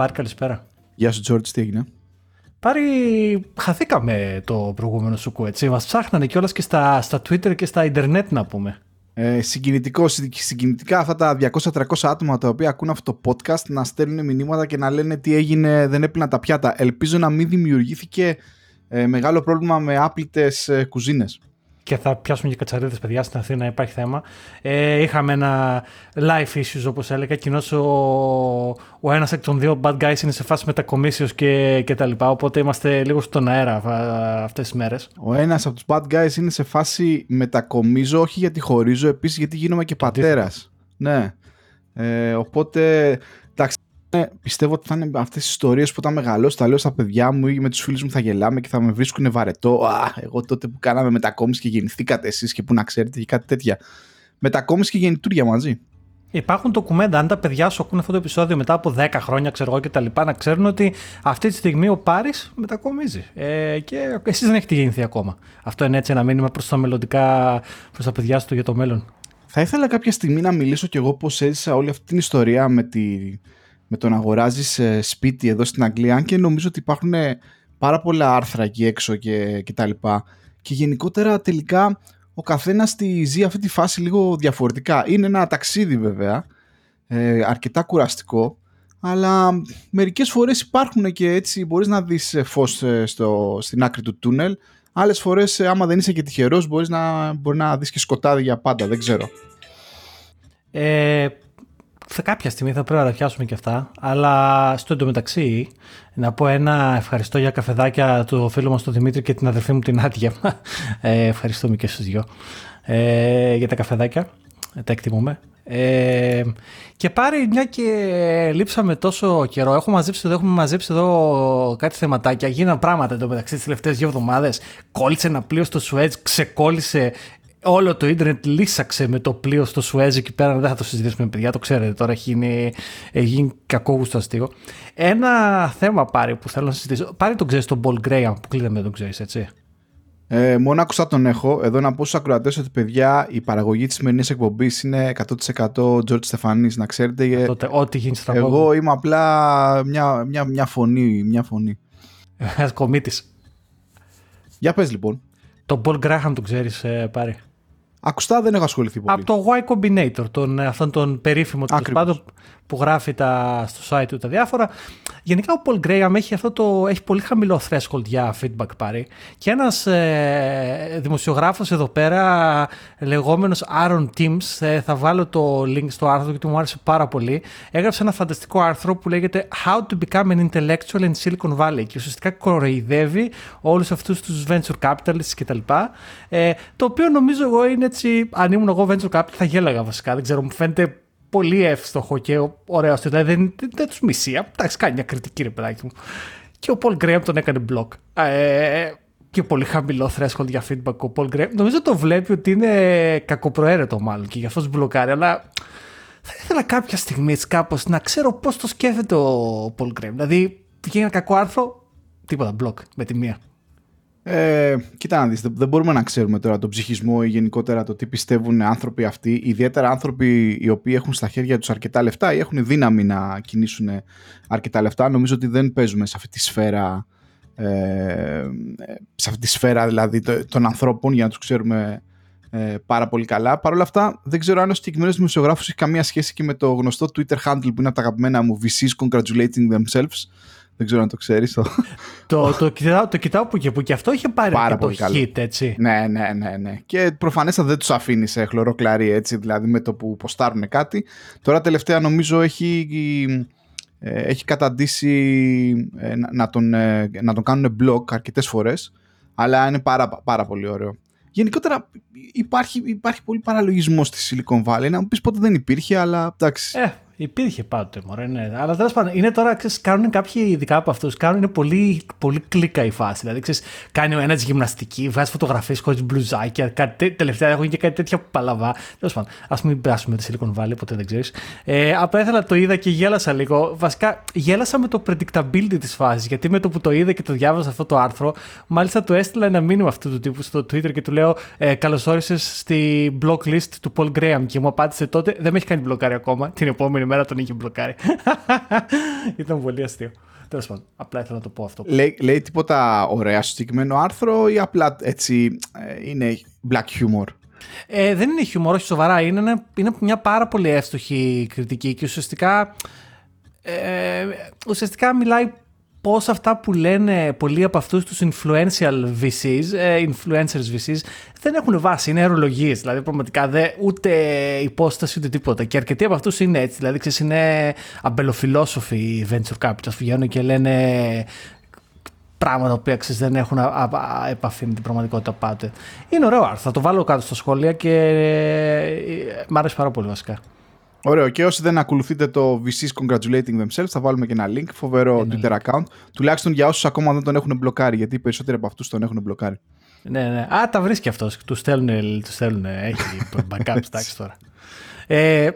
Πάρη, καλησπέρα. Γεια σου, Τζόρτζ, τι έγινε; Πάρη, χαθήκαμε το προηγούμενο σου κου, έτσι. Μας ψάχνανε κιόλας και στα, στα Twitter και στα Ιντερνετ, να πούμε. Ε, συγκινητικό, συγκινητικά αυτά τα 200-300 άτομα τα οποία ακούν αυτό το podcast να στέλνουν μηνύματα και να λένε τι έγινε, δεν έπλυνα τα πιάτα. Ελπίζω να μην δημιουργήθηκε ε, μεγάλο πρόβλημα με άπλητες ε, κουζίνες και θα πιάσουμε και κατσαρίδες, παιδιά, στην Αθήνα, υπάρχει θέμα. Ε, είχαμε ένα life issues, όπως έλεγα. Κοινώς ο, ο ένας εκ των δύο bad guys είναι σε φάση μετακομίσεως και, και τα λοιπά. Οπότε είμαστε λίγο στον αέρα αυτές τις μέρες. Ο ένας από τους bad guys είναι σε φάση μετακομίζω, όχι γιατί χωρίζω, επίσης γιατί γίνομαι και πατέρας. Ναι. Ε, οπότε ε, πιστεύω ότι θα είναι αυτές τις ιστορίες που όταν μεγαλώσω θα λέω στα παιδιά μου ή με τους φίλους μου θα γελάμε και θα με βρίσκουν βαρετό. Α, εγώ τότε που κάναμε μετακόμιση και γεννηθήκατε εσείς και που να ξέρετε και κάτι τέτοια. Μετακόμιση και γεννητούρια μαζί. Υπάρχουν ντοκουμέντα, αν τα παιδιά σου ακούν αυτό το επεισόδιο μετά από 10 χρόνια, ξέρω εγώ και τα λοιπά, να ξέρουν ότι αυτή τη στιγμή ο Πάρης μετακομίζει. Ε, και εσείς δεν έχετε γεννηθεί ακόμα. Αυτό είναι έτσι ένα μήνυμα προς τα μελλοντικά, προς τα παιδιά σου για το μέλλον. Θα ήθελα κάποια στιγμή να μιλήσω κι εγώ πώς έζησα όλη αυτή την ιστορία με τη, με το να αγοράζεις ε, σπίτι εδώ στην Αγγλία, αν και νομίζω ότι υπάρχουν ε, πάρα πολλά άρθρα εκεί έξω και, και τα λοιπά. Και γενικότερα τελικά ο καθένας τη ζει αυτή τη φάση λίγο διαφορετικά. Είναι ένα ταξίδι βέβαια, ε, αρκετά κουραστικό, αλλά μερικές φορές υπάρχουν και έτσι μπορείς να δεις φως στο, στην άκρη του τούνελ. Άλλες φορές άμα δεν είσαι και τυχερός μπορείς να, μπορεί να δεις και σκοτάδι για πάντα, δεν ξέρω. Ε, σε κάποια στιγμή θα πρέπει να τα πιάσουμε και αυτά. Αλλά στο εντωμεταξύ, να πω ένα ευχαριστώ για καφεδάκια του φίλου μας τον Δημήτρη και την αδερφή μου την Άτια. Ε, ευχαριστούμε και στους δυο ε, για τα καφεδάκια. Ε, τα εκτιμούμε. Ε, και πάρει μια και λείψαμε τόσο καιρό. Έχουμε μαζέψει εδώ, έχουμε μαζέψει εδώ κάτι θεματάκια. Γίναν πράγματα εντωμεταξύ τις τελευταίες δύο εβδομάδες. Κόλλησε ένα πλοίο στο Σουέτζ, ξεκόλλησε όλο το ίντερνετ λύσαξε με το πλοίο στο Σουέζ εκεί πέρα. Δεν θα το συζητήσουμε, παιδιά, το ξέρετε τώρα. Έχει γίνει, γίνει κακόγουστο αστείο. Ένα θέμα πάρει που θέλω να συζητήσω. Πάρει τον ξέρεις τον Paul Graham που κλείναμε τον ξέρεις, έτσι. Ε, μόνο άκουσα τον έχω. Εδώ να πω στους ακροατές ότι παιδιά η παραγωγή της σημερινής εκπομπής είναι 100% George Στεφανής. Να ξέρετε. Τότε, ό,τι γίνει στα Εγώ είμαι απλά μια, μια, μια φωνή. Μια φωνή. Ένα κομίτης. Για πες λοιπόν. Τον Paul Graham τον ξέρεις, ε, πάρει. Ακουστά δεν έχω ασχοληθεί πολύ. Από το Y Combinator, τον, ε, αυτόν τον περίφημο πάντων που γράφει τα, στο site του τα διάφορα. Γενικά ο Paul Graham έχει, αυτό το, έχει πολύ χαμηλό threshold για feedback πάρει. Και ένας ε, δημοσιογράφος εδώ πέρα, λεγόμενος Aaron Timms, ε, θα βάλω το link στο άρθρο γιατί μου άρεσε πάρα πολύ, έγραψε ένα φανταστικό άρθρο που λέγεται How to become an intellectual in Silicon Valley και ουσιαστικά κοροϊδεύει όλους αυτούς τους venture capitalists κτλ. Ε, το οποίο νομίζω εγώ είναι έτσι, αν ήμουν εγώ venture capital θα γέλαγα βασικά, δεν ξέρω, μου φαίνεται πολύ εύστοχο και ωραίος Δηλαδή δεν, δεν, δεν τους μισεί. Εντάξει, κάνει μια κριτική ρε παιδάκι μου. Και ο Paul Graham τον έκανε block. Ε, και πολύ χαμηλό threshold για feedback ο Paul Graham. Νομίζω το βλέπει ότι είναι κακοπροαίρετο μάλλον και γι' αυτό μπλοκάρει. Αλλά θα ήθελα κάποια στιγμή κάπως να ξέρω πώς το σκέφτεται ο Paul Graham. Δηλαδή, βγαίνει ένα κακό άρθρο, τίποτα, block με τη μία. Ε, κοίτα να δεις, δεν μπορούμε να ξέρουμε τώρα τον ψυχισμό ή γενικότερα το τι πιστεύουν άνθρωποι αυτοί, ιδιαίτερα άνθρωποι οι οποίοι έχουν στα χέρια τους αρκετά λεφτά ή έχουν δύναμη να κινήσουν αρκετά λεφτά. Νομίζω ότι δεν παίζουμε σε αυτή τη σφαίρα, ε, σε αυτή τη σφαίρα δηλαδή των ανθρώπων για να τους ξέρουμε ε, πάρα πολύ καλά. Παρ' όλα αυτά, δεν ξέρω αν ο συγκεκριμένος δημοσιογράφος έχει καμία σχέση και με το γνωστό Twitter handle που είναι από τα αγαπημένα μου VCs congratulating themselves. Δεν ξέρω αν το ξέρεις. Το... το, το, κοιτάω, το κοιτάω που και που και αυτό είχε πάρει Πάρα πολύ το hit, έτσι. Ναι, ναι, ναι, ναι. Και προφανέστατα δεν τους αφήνει σε χλωροκλαρί έτσι, δηλαδή με το που ποστάρουν κάτι. Τώρα τελευταία νομίζω έχει, ε, έχει καταντήσει ε, να, τον, ε, να τον κάνουν blog αρκετές φορές. Αλλά είναι πάρα, πάρα πολύ ωραίο. Γενικότερα υπάρχει, υπάρχει πολύ παραλογισμός στη Silicon Valley. Να μου πεις πότε δεν υπήρχε, αλλά εντάξει. Ε, Υπήρχε πάντοτε, μωρέ, ναι. Αλλά τέλος πάντων, είναι τώρα, ξέρεις, κάνουν κάποιοι ειδικά από αυτούς, κάνουν είναι πολύ, πολύ κλίκα η φάση. Δηλαδή, ξέρεις, κάνει ο ένας γυμναστική, βγάζει φωτογραφίες χωρίς μπλουζάκια. Κάτι, τελευταία έχουν και κάτι τέτοια που παλαβά. Τέλος πάντων, ας μην περάσουμε τη Silicon Valley, ποτέ δεν ξέρεις. Ε, απλά ήθελα το είδα και γέλασα λίγο. Βασικά, γέλασα με το predictability της φάσης. Γιατί με το που το είδα και το διάβασα αυτό το άρθρο, μάλιστα του έστειλα ένα μήνυμα αυτού του τύπου στο Twitter και του λέω ε, Καλώ όρισε στη block list του Paul Graham. Και μου απάντησε τότε, δεν με έχει κάνει μπλοκάρει ακόμα. Την επόμενη μέρα τον είχε μπλοκάρει. Ήταν πολύ αστείο. Τέλος πάντων, απλά ήθελα να το πω αυτό. Λέει, λέει τίποτα ωραία στο συγκεκριμένο άρθρο ή απλά έτσι ε, είναι black humor; Ε, δεν είναι χιούμορ, όχι σοβαρά. Είναι, είναι μια πάρα πολύ εύστοχη κριτική και ουσιαστικά, ε, ουσιαστικά μιλάει πώς αυτά που λένε πολλοί από αυτούς τους influential VCs, ε, influencers VCs, δεν έχουν βάση, είναι αερολογίες, δηλαδή πραγματικά δεν, ούτε υπόσταση ούτε τίποτα. Και αρκετοί από αυτούς είναι έτσι, δηλαδή ξέρεις είναι αμπελοφιλόσοφοι venture capital, που βγαίνουν και λένε πράγματα που δεν έχουν επαφή με την πραγματικότητα πάτε. Είναι ωραίο άρθρο, θα το βάλω κάτω στα σχόλια και ε, μ' άρεσε πάρα πολύ βασικά. Ωραίο. Και όσοι δεν ακολουθείτε το VCs Congratulating Themselves, θα βάλουμε και ένα link. Φοβερό ναι, Twitter account. Τουλάχιστον για όσους ακόμα δεν τον έχουν μπλοκάρει, γιατί οι περισσότεροι από αυτούς τον έχουν μπλοκάρει. Ναι, ναι. Α, τα βρίσκει αυτός. Τους στέλνουν, τους στέλνουν. Έχει backup stacks τώρα. Ε,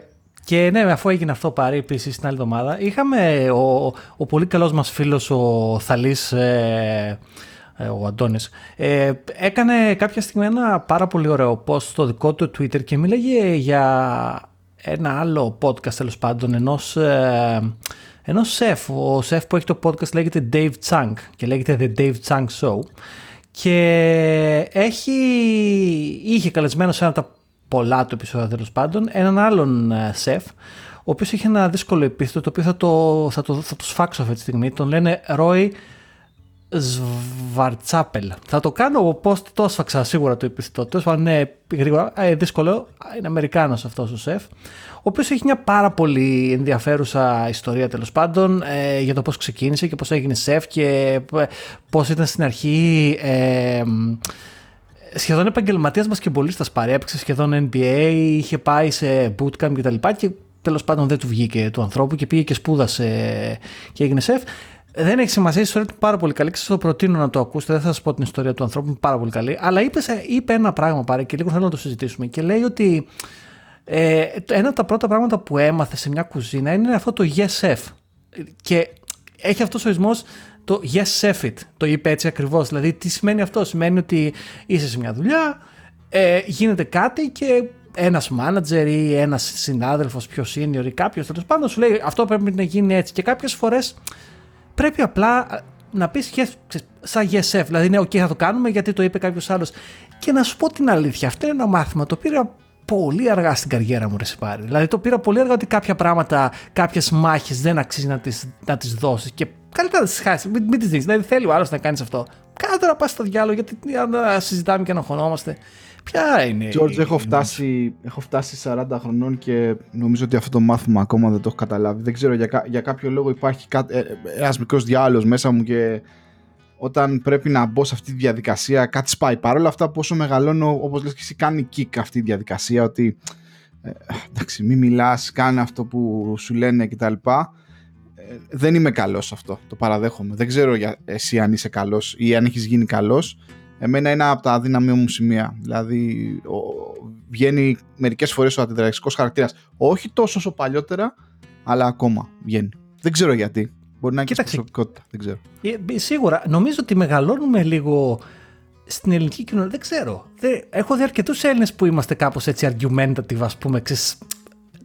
και ναι, αφού έγινε αυτό πάρει επίσης την άλλη εβδομάδα, είχαμε ο, ο πολύ καλός μας φίλος ο Θαλής. Ε, ε, ο Αντώνης, ε, έκανε κάποια στιγμή ένα πάρα πολύ ωραίο post στο δικό του Twitter και μίλαγε για ένα άλλο podcast τέλος πάντων ενός, ε, ενός σεφ. Ο σεφ που έχει το podcast λέγεται Dave Chang και λέγεται The Dave Chang Show και έχει, είχε καλεσμένο σε ένα από τα πολλά του επεισόδια τέλος πάντων έναν άλλον ε, σεφ ο οποίος είχε ένα δύσκολο επίθετο το οποίο θα το, θα το, θα το σφάξω αυτή τη στιγμή. Τον λένε Roy Σβαρτσάπελ. Θα το κάνω πώ το έσφαξα σίγουρα το επιστητό. Τέλος πάντων, ναι, γρήγορα. Ε, δύσκολο. Είναι Αμερικάνος αυτός ο σεφ. Ο οποίος έχει μια πάρα πολύ ενδιαφέρουσα ιστορία τέλος πάντων ε, για το πώς ξεκίνησε και πώς έγινε σεφ και ε, πώς ήταν στην αρχή. Ε, σχεδόν επαγγελματίας μπασκεμπολίστα πάρει. Έπαιξε σχεδόν NBA, είχε πάει σε bootcamp κτλ. Και, και τέλος πάντων δεν του βγήκε του ανθρώπου και πήγε και σπούδασε και έγινε σεφ. Δεν έχει σημασία, η ιστορία του πάρα πολύ καλή και σα το προτείνω να το ακούσετε. Δεν θα σας πω την ιστορία του ανθρώπου, είναι πάρα πολύ καλή. Αλλά είπε, είπε ένα πράγμα πάρε και λίγο θέλω να το συζητήσουμε. Και λέει ότι ε, ένα από τα πρώτα πράγματα που έμαθε σε μια κουζίνα είναι αυτό το yes chef. Και έχει αυτός ο ορισμός το yes chef it. Το είπε έτσι ακριβώς. Δηλαδή, τι σημαίνει αυτό, Σημαίνει ότι είσαι σε μια δουλειά, ε, γίνεται κάτι και ένας manager ή ένας συνάδελφος πιο senior ή κάποιος τέλος πάντων σου λέει αυτό πρέπει να γίνει έτσι. Και κάποιες φορές πρέπει απλά ε, να πεις σαν yes chef, δηλαδή ναι, ok, θα το κάνουμε γιατί το είπε κάποιος άλλος. Και να σου πω την αλήθεια, αυτό είναι ένα μάθημα το πήρα πολύ αργά στην καριέρα μου, ρε πάρει. Δηλαδή το πήρα πολύ αργά ότι κάποια πράγματα, κάποιες μάχες δεν αξίζει να τις να τις δώσεις. Και καλύτερα να τις χάσεις, μην, μην τις δεις. Δηλαδή θέλει ο άλλος να κάνεις αυτό. Κάτω να πας στο διάλογο, γιατί να συζητάμε και να χωνόμαστε. Ποια είναι. George, έχω φτάσει, έχω φτάσει 40 χρονών και νομίζω ότι αυτό το μάθημα ακόμα δεν το έχω καταλάβει. Δεν ξέρω, για, για κάποιο λόγο υπάρχει ε, ένας μικρός διάλογο μέσα μου και όταν πρέπει να μπω σε αυτή τη διαδικασία κάτι σπάει. Παρ' όλα αυτά πόσο μεγαλώνω, όπως λες και εσύ, κάνει kick αυτή η διαδικασία ότι ε, εντάξει μην μιλάς, κάνε αυτό που σου λένε κτλ. Ε, δεν είμαι καλός αυτό, το παραδέχομαι. Δεν ξέρω για εσύ αν είσαι καλός ή αν έχεις γίνει καλός. Εμένα είναι από τα αδύναμη μου σημεία. Δηλαδή ο, βγαίνει μερικές φορές ο αντιδραστικός χαρακτήρας. Όχι τόσο όσο παλιότερα, αλλά ακόμα βγαίνει. Δεν ξέρω γιατί. Μπορεί να είναι και προσωπικότητα, δεν ξέρω. Ε, σίγουρα. Νομίζω ότι μεγαλώνουμε λίγο στην ελληνική κοινωνία. Δεν ξέρω. Δεν... Έχω δει αρκετούς Έλληνες που είμαστε κάπως έτσι argumentative, ας πούμε. Ξέρεις,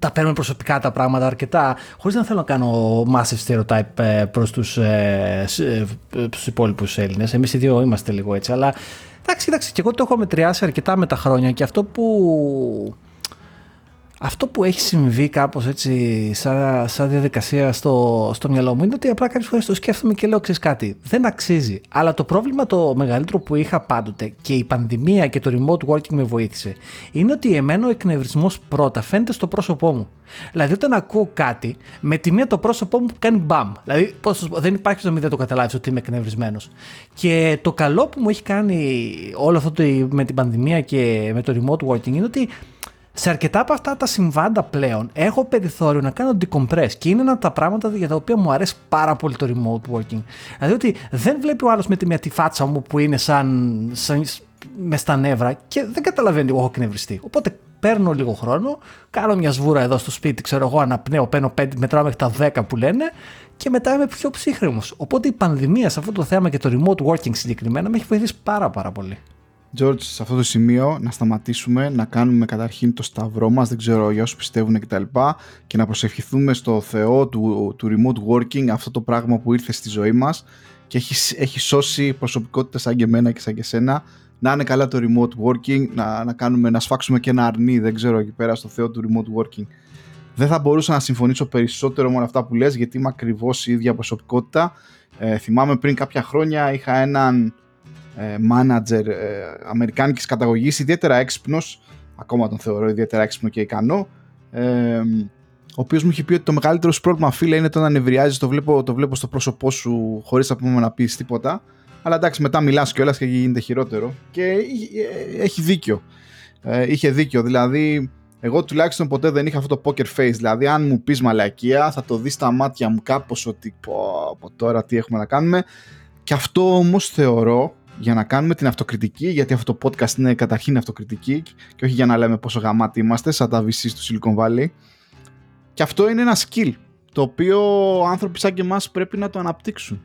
τα παίρνουμε προσωπικά τα πράγματα αρκετά, χωρίς να θέλω να κάνω massive stereotype ε, προς τους ε, ε, υπόλοιπους Έλληνες. Εμείς οι δύο είμαστε λίγο έτσι. Αλλά εντάξει, εντάξει, και εγώ το έχω μετριάσει αρκετά με τα χρόνια και αυτό που αυτό που έχει συμβεί κάπως έτσι σαν, σαν διαδικασία στο, στο μυαλό μου είναι ότι απλά κάποιες φορές το σκέφτομαι και λέω ξέρεις κάτι, δεν αξίζει. Αλλά το πρόβλημα το μεγαλύτερο που είχα πάντοτε και η πανδημία και το remote working με βοήθησε είναι ότι εμένα ο εκνευρισμός πρώτα φαίνεται στο πρόσωπό μου. Δηλαδή όταν ακούω κάτι με τη μία το πρόσωπό μου κάνει μπαμ. Δηλαδή πώς, δεν υπάρχει στο δεν το καταλάβεις ότι είμαι εκνευρισμένος. Και το καλό που μου έχει κάνει όλο αυτό το, με την πανδημία και με το remote working είναι ότι σε αρκετά από αυτά τα συμβάντα πλέον έχω περιθώριο να κάνω decompress και είναι ένα από τα πράγματα για τα οποία μου αρέσει πάρα πολύ το remote working. Δηλαδή ότι δεν βλέπει ο άλλος με τη μια τη φάτσα μου που είναι σαν, σαν με στα νεύρα και δεν καταλαβαίνει ότι έχω εκνευριστεί. Οπότε παίρνω λίγο χρόνο, κάνω μια σβούρα εδώ στο σπίτι, ξέρω εγώ, αναπνέω, παίρνω 5, μετράω μέχρι τα 10 που λένε και μετά είμαι πιο ψύχρεμος. Οπότε η πανδημία σε αυτό το θέμα και το remote working συγκεκριμένα με έχει βοηθήσει πάρα πάρα πολύ. George, σε αυτό το σημείο να σταματήσουμε, να κάνουμε καταρχήν το σταυρό μας, δεν ξέρω για όσους πιστεύουν και τα λοιπά, και να προσευχηθούμε στο Θεό του, του remote working, αυτό το πράγμα που ήρθε στη ζωή μας και έχει, έχει σώσει προσωπικότητες σαν και εμένα και σαν και εσένα, να είναι καλά το remote working, να, να, κάνουμε, να σφάξουμε και ένα αρνί, δεν ξέρω, εκεί πέρα στο Θεό του remote working. Δεν θα μπορούσα να συμφωνήσω περισσότερο με όλα αυτά που λες, γιατί είμαι ακριβώς η ίδια προσωπικότητα. Ε, θυμάμαι πριν κάποια χρόνια είχα έναν ε, manager ε, αμερικάνικης καταγωγής, ιδιαίτερα έξυπνος, ακόμα τον θεωρώ ιδιαίτερα έξυπνο και ικανό, ε, ο οποίος μου είχε πει ότι το μεγαλύτερο σου πρόβλημα φίλε είναι το να νευριάζεις, το βλέπω, το βλέπω στο πρόσωπό σου χωρίς να πούμε να πεις τίποτα, αλλά εντάξει μετά μιλάς κιόλας και γίνεται χειρότερο και ε, έχει δίκιο. Ε, είχε δίκιο, δηλαδή εγώ τουλάχιστον ποτέ δεν είχα αυτό το poker face. Δηλαδή, αν μου πεις μαλακία, θα το δεις στα μάτια μου κάπως ότι πω, πω τώρα τι έχουμε να κάνουμε. Και αυτό όμως θεωρώ για να κάνουμε την αυτοκριτική, γιατί αυτό το podcast είναι καταρχήν αυτοκριτική και όχι για να λέμε πόσο γαμάτι είμαστε, σαν τα VC του Silicon Valley. Και αυτό είναι ένα skill, το οποίο άνθρωποι σαν και εμάς πρέπει να το αναπτύξουν.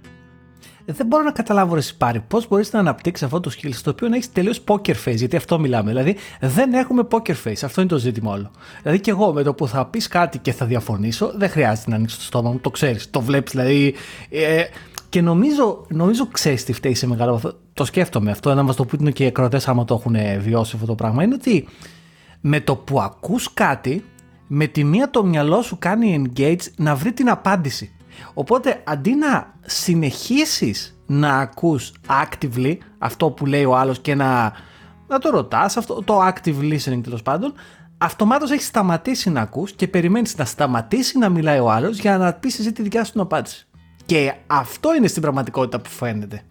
Ε, δεν μπορώ να καταλάβω, Ρε Πάρη, πώς μπορείς να αναπτύξεις αυτό το skill στο οποίο να έχεις τελείως poker face, γιατί αυτό μιλάμε. Δηλαδή, δεν έχουμε poker face. Αυτό είναι το ζήτημα όλο. Δηλαδή, και εγώ με το που θα πεις κάτι και θα διαφωνήσω, δεν χρειάζεται να ανοίξει το στόμα μου, το ξέρεις. Το βλέπεις, δηλαδή. Ε, και νομίζω, νομίζω ξέρεις τι φταίει σε μεγάλο βαθμό. Το σκέφτομαι αυτό, να μας το πούν και οι ακροατές, άμα το έχουν βιώσει αυτό το πράγμα. Είναι ότι με το που ακούς κάτι, με τη μία το μυαλό σου κάνει engage να βρει την απάντηση. Οπότε αντί να συνεχίσεις να ακούς actively αυτό που λέει ο άλλος και να, να το ρωτάς, αυτό, το active listening τέλος πάντων, αυτομάτως έχεις σταματήσει να ακούς και περιμένεις να σταματήσει να μιλάει ο άλλος για να πεις εσύ τη δικιά σου την απάντηση. Και αυτό είναι στην πραγματικότητα που φαίνεται.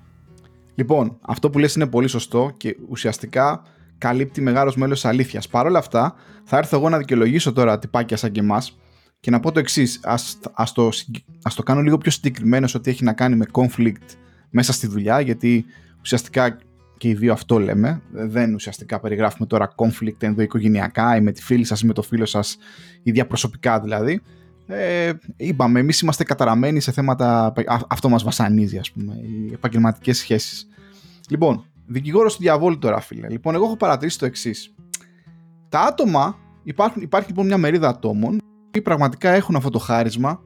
Λοιπόν, αυτό που λες είναι πολύ σωστό και ουσιαστικά καλύπτει μεγάλος μέλος αλήθειας. Παρ' όλα αυτά, θα έρθω εγώ να δικαιολογήσω τώρα τυπάκια σαν και εμάς και να πω το εξής. Α το, ας το κάνω λίγο πιο συγκεκριμένο ότι έχει να κάνει με conflict μέσα στη δουλειά, γιατί ουσιαστικά και οι δύο αυτό λέμε. Δεν ουσιαστικά περιγράφουμε τώρα conflict ενδοοικογενειακά ή με τη φίλη σας ή με το φίλο σας, ή διαπροσωπικά δηλαδή. Ε, είπαμε, εμείς είμαστε καταραμένοι σε θέματα. Αυτό μας βασανίζει, ας πούμε, οι επαγγελματικές σχέσεις. Λοιπόν, δικηγόρος του διαβόλου τώρα, φίλε. Λοιπόν, εγώ έχω παρατηρήσει το εξής. Τα άτομα, υπάρχουν, υπάρχει λοιπόν μια μερίδα ατόμων που πραγματικά έχουν αυτό το χάρισμα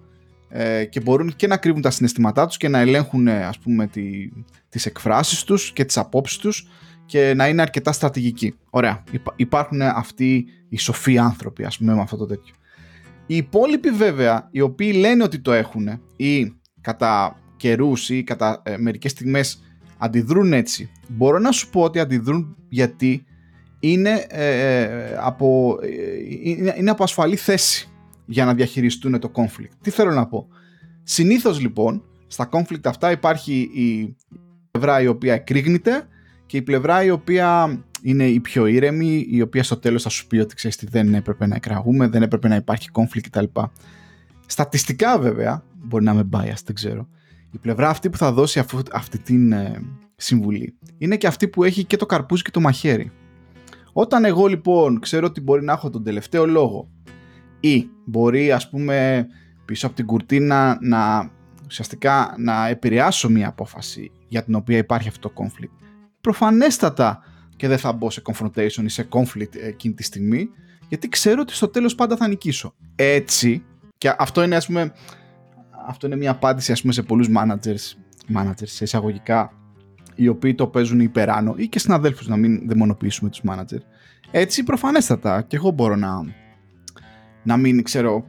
ε, και μπορούν και να κρύβουν τα συναισθήματά τους και να ελέγχουν ας πούμε τη, τις εκφράσεις τους και τις απόψεις τους και να είναι αρκετά στρατηγικοί. Ωραία. υπάρχουν αυτοί οι σοφοί άνθρωποι ας πούμε με αυτό το τέτοιο. Οι υπόλοιποι βέβαια, οι οποίοι λένε ότι το έχουν ή κατά καιρούς ή κατά ε, μερικές στιγμές αντιδρούν έτσι. Μπορώ να σου πω ότι αντιδρούν γιατί είναι, ε, ε από, ε, είναι, είναι από ασφαλή θέση για να διαχειριστούν το conflict. Τι θέλω να πω; Συνήθως λοιπόν στα conflict αυτά υπάρχει η πλευρά η οποία εκρήγνεται και η πλευρά η οποία είναι η πιο ήρεμη, η οποία στο τέλος θα σου πει ότι ξέρεις τι δεν έπρεπε να εκραγούμε, δεν έπρεπε να υπάρχει conflict κτλ. Στατιστικά βέβαια, μπορεί να είμαι biased, δεν ξέρω, η πλευρά αυτή που θα δώσει αυτή την ε, συμβουλή είναι και αυτή που έχει και το καρπούζι και το μαχαίρι. Όταν εγώ λοιπόν ξέρω ότι μπορεί να έχω τον τελευταίο λόγο ή μπορεί ας πούμε πίσω από την κουρτίνα να ουσιαστικά να επηρεάσω μια απόφαση για την οποία υπάρχει αυτό το conflict προφανέστατα και δεν θα μπω σε confrontation ή σε conflict εκείνη τη στιγμή γιατί ξέρω ότι στο τέλος πάντα θα νικήσω έτσι και αυτό είναι ας πούμε αυτό είναι μια απάντηση ας πούμε σε πολλούς managers managers σε εισαγωγικά οι οποίοι το παίζουν υπεράνω ή και συναδέλφους να μην δαιμονοποιήσουμε τους managers έτσι προφανέστατα και εγώ μπορώ να να μην ξέρω,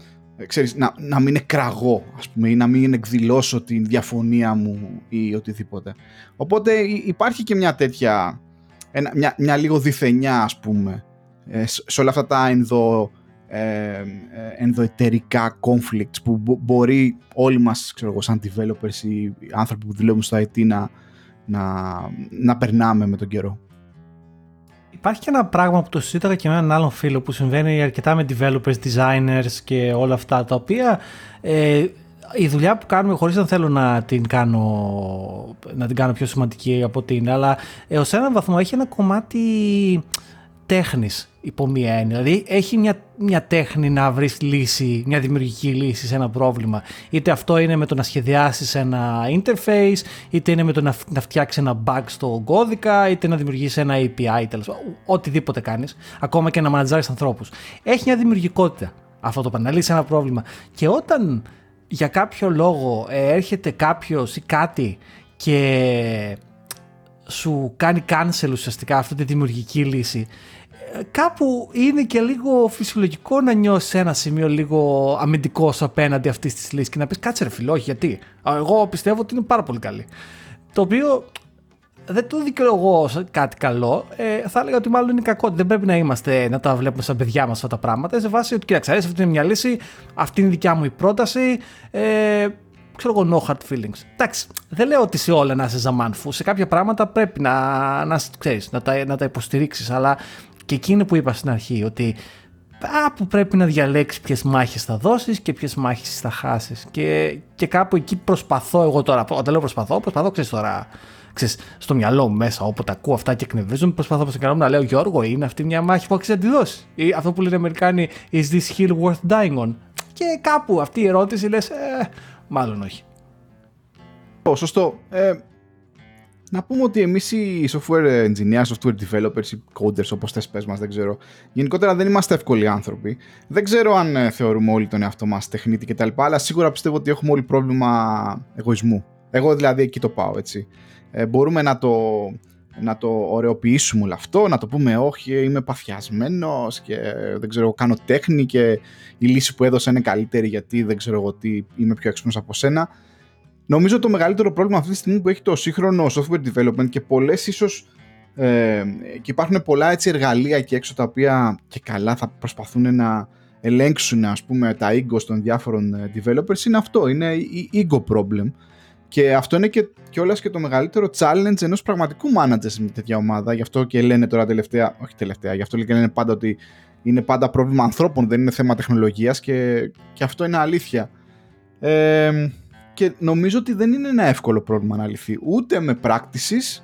ξέρεις, να, να μην εκραγώ ας πούμε ή να μην εκδηλώσω την διαφωνία μου ή οτιδήποτε. Οπότε υπάρχει και μια τέτοια, ένα, μια, μια λίγο διθενιά ας πούμε ε, σε όλα αυτά τα ενδο, ε, ε, ενδοετερικά conflicts που μπορεί όλοι μας ξέρω εγώ, σαν developers ή άνθρωποι που δουλεύουν στο IT να, να, να περνάμε με τον καιρό. Υπάρχει και ένα πράγμα που το συζήτηκα και με έναν άλλον φίλο που συμβαίνει αρκετά με developers, designers και όλα αυτά τα οποία ε, η δουλειά που κάνουμε χωρίς να θέλω να την κάνω, να την κάνω πιο σημαντική από την αλλά έως έναν βαθμό έχει ένα κομμάτι τέχνης υπό μία έννοια. Δηλαδή έχει μια, μια τέχνη να βρεις λύση, μια δημιουργική λύση σε ένα πρόβλημα. Είτε αυτό είναι με το να σχεδιάσεις ένα interface, είτε είναι με το να, να φτιάξεις ένα bug στο κώδικα, είτε να δημιουργήσει ένα API, τέλος, οτιδήποτε κάνεις, ακόμα και να μανατζάρεις ανθρώπους. Έχει μια δημιουργικότητα αυτό το να λύσεις ένα πρόβλημα. Και όταν για κάποιο λόγο ε, έρχεται κάποιος ή κάτι και σου κάνει cancel ουσιαστικά αυτή τη δημιουργική λύση ε, κάπου είναι και λίγο φυσιολογικό να νιώσεις ένα σημείο λίγο αμυντικός απέναντι αυτής της λύσης και να πεις κάτσε ρε φιλό, γιατί. Εγώ πιστεύω ότι είναι πάρα πολύ καλή. Το οποίο δεν το δικαιολογώ κάτι καλό. Ε, θα έλεγα ότι μάλλον είναι κακό. Δεν πρέπει να είμαστε να τα βλέπουμε σαν παιδιά μας αυτά τα πράγματα. Σε βάση ότι, κοίταξε, αυτή είναι μια λύση, αυτή είναι η δικιά μου η πρόταση. Ε, ξέρω εγώ, no hard feelings. Εντάξει, δεν λέω ότι σε όλα να είσαι ζαμάνφου. Σε κάποια πράγματα πρέπει να, να, ξέρεις, να, τα, να τα υποστηρίξεις. Αλλά και εκείνο που είπα στην αρχή, ότι κάπου πρέπει να διαλέξεις ποιες μάχες θα δώσεις και ποιες μάχες θα χάσεις. Και, και κάπου εκεί προσπαθώ εγώ τώρα. Όταν λέω προσπαθώ, προσπαθώ, ξέρεις τώρα. Ξέρεις, στο μυαλό μου μέσα, όποτε ακούω αυτά και εκνευρίζομαι, προσπαθώ στο μυαλό μου να λέω Γιώργο, είναι αυτή μια μάχη που αξίζει να τη δώσεις. Ή αυτό που λένε οι Αμερικάνοι, Is this hill worth dying on? Και κάπου αυτή η ερώτηση λες, ε, μάλλον όχι. Σωστό. Ε, να πούμε ότι εμείς οι software engineers, software developers, οι coders όπως θες πες μας, δεν ξέρω. Γενικότερα δεν είμαστε εύκολοι άνθρωποι. Δεν ξέρω αν ε, θεωρούμε όλοι τον εαυτό μας τεχνίτη κτλ. Αλλά σίγουρα πιστεύω ότι έχουμε όλοι πρόβλημα εγωισμού. Εγώ δηλαδή εκεί το πάω έτσι. Ε, μπορούμε να το, να το ωρεοποιήσουμε όλο αυτό, να το πούμε όχι είμαι παθιασμένος και δεν ξέρω κάνω τέχνη και η λύση που έδωσα είναι καλύτερη γιατί δεν ξέρω εγώ τι είμαι πιο έξυπνος από σένα. Νομίζω το μεγαλύτερο πρόβλημα αυτή τη στιγμή που έχει το σύγχρονο software development και πολλές ίσως. Ε, και υπάρχουν πολλά έτσι εργαλεία εκεί έξω τα οποία και καλά θα προσπαθούν να ελέγξουν ας πούμε τα ego των διάφορων ε, developers είναι αυτό, είναι η ego problem και αυτό είναι και κιόλας και το μεγαλύτερο challenge ενός πραγματικού manager σε μια τέτοια ομάδα γι' αυτό και λένε τώρα τελευταία, όχι τελευταία, γι' αυτό και λένε πάντα ότι είναι πάντα πρόβλημα ανθρώπων, δεν είναι θέμα τεχνολογίας και, και αυτό είναι αλήθεια ε, και νομίζω ότι δεν είναι ένα εύκολο πρόβλημα να λυθεί ούτε με practices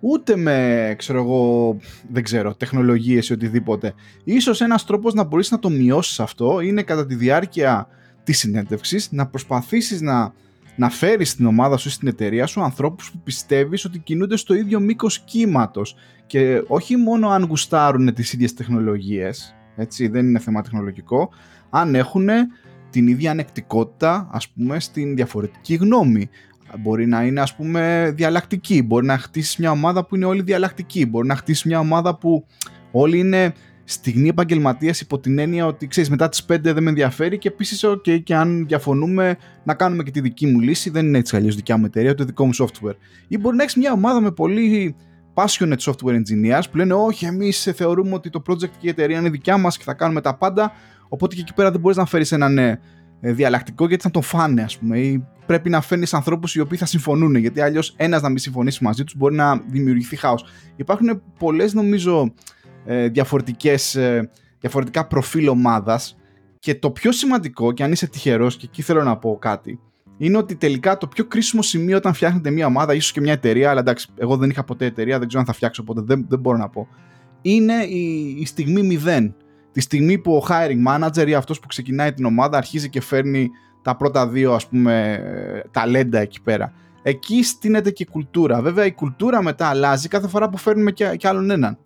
ούτε με, ξέρω εγώ, δεν ξέρω, τεχνολογίες ή οτιδήποτε. Ίσως ένας τρόπος να μπορείς να το μειώσεις αυτό είναι κατά τη διάρκεια της συνέντευξης να προσπαθήσεις να, να φέρεις στην ομάδα σου, στην εταιρεία σου ανθρώπους που πιστεύεις ότι κινούνται στο ίδιο μήκος κύματος και όχι μόνο αν γουστάρουν τις ίδιες τεχνολογίες, έτσι, δεν είναι θέμα τεχνολογικό, αν έχουν την ίδια ανεκτικότητα ας πούμε στην διαφορετική γνώμη. Μπορεί να είναι ας πούμε διαλλακτική, μπορεί να χτίσεις μια ομάδα που είναι όλοι διαλλακτικοί, μπορεί να χτίσεις μια ομάδα που όλοι είναι στιγμή επαγγελματίας υπό την έννοια ότι ξέρεις, μετά τις 5 δεν με ενδιαφέρει και επίσης, OK, και αν διαφωνούμε, να κάνουμε και τη δική μου λύση. Δεν είναι έτσι αλλιώς δικιά μου εταιρεία, το δικό μου software. Ή μπορεί να έχεις μια ομάδα με πολύ passionate software engineers που λένε, Όχι, εμείς θεωρούμε ότι το project και η εταιρεία είναι δικιά μας και θα κάνουμε τα πάντα. Οπότε και εκεί πέρα δεν μπορείς να φέρεις έναν ναι, διαλλακτικό γιατί θα τον φάνε, ας πούμε. Ή πρέπει να φέρνεις ανθρώπους οι οποίοι θα συμφωνούν. Γιατί αλλιώς ένας να μην συμφωνήσει μαζί τους μπορεί να δημιουργηθεί χάος. Υπάρχουν πολλές, νομίζω, ε, διαφορετικές, ε, διαφορετικά προφίλ ομάδας. Και το πιο σημαντικό, και αν είσαι τυχερός, και εκεί θέλω να πω κάτι, είναι ότι τελικά το πιο κρίσιμο σημείο όταν φτιάχνετε μια ομάδα, ίσως και μια εταιρεία, αλλά εντάξει, εγώ δεν είχα ποτέ εταιρεία, δεν ξέρω αν θα φτιάξω οπότε δεν, δεν μπορώ να πω. Είναι η, η στιγμή 0 τη στιγμή που ο hiring manager ή αυτός που ξεκινάει την ομάδα αρχίζει και φέρνει τα πρώτα δύο ας πούμε ταλέντα εκεί πέρα. Εκεί στείνεται και η κουλτούρα. Βέβαια η κουλτούρα μετά αλλάζει κάθε φορά που φέρνουμε και, και άλλον έναν.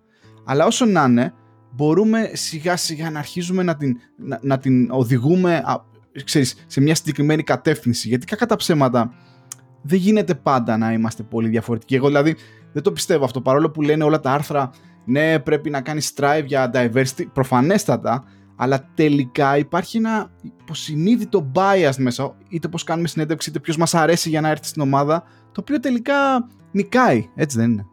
Αλλά όσο να είναι, μπορούμε σιγά σιγά να αρχίζουμε να την, να, να την οδηγούμε ξέρεις, σε μια συγκεκριμένη κατεύθυνση. Γιατί κακά τα ψέματα δεν γίνεται πάντα να είμαστε πολύ διαφορετικοί. Εγώ δηλαδή δεν το πιστεύω αυτό παρόλο που λένε όλα τα άρθρα ναι, πρέπει να κάνεις strive για diversity, προφανέστατα, αλλά τελικά υπάρχει ένα υποσυνείδητο bias μέσα, είτε πώς κάνουμε συνέντευξη, είτε ποιος μας αρέσει για να έρθει στην ομάδα, το οποίο τελικά νικάει, έτσι δεν είναι.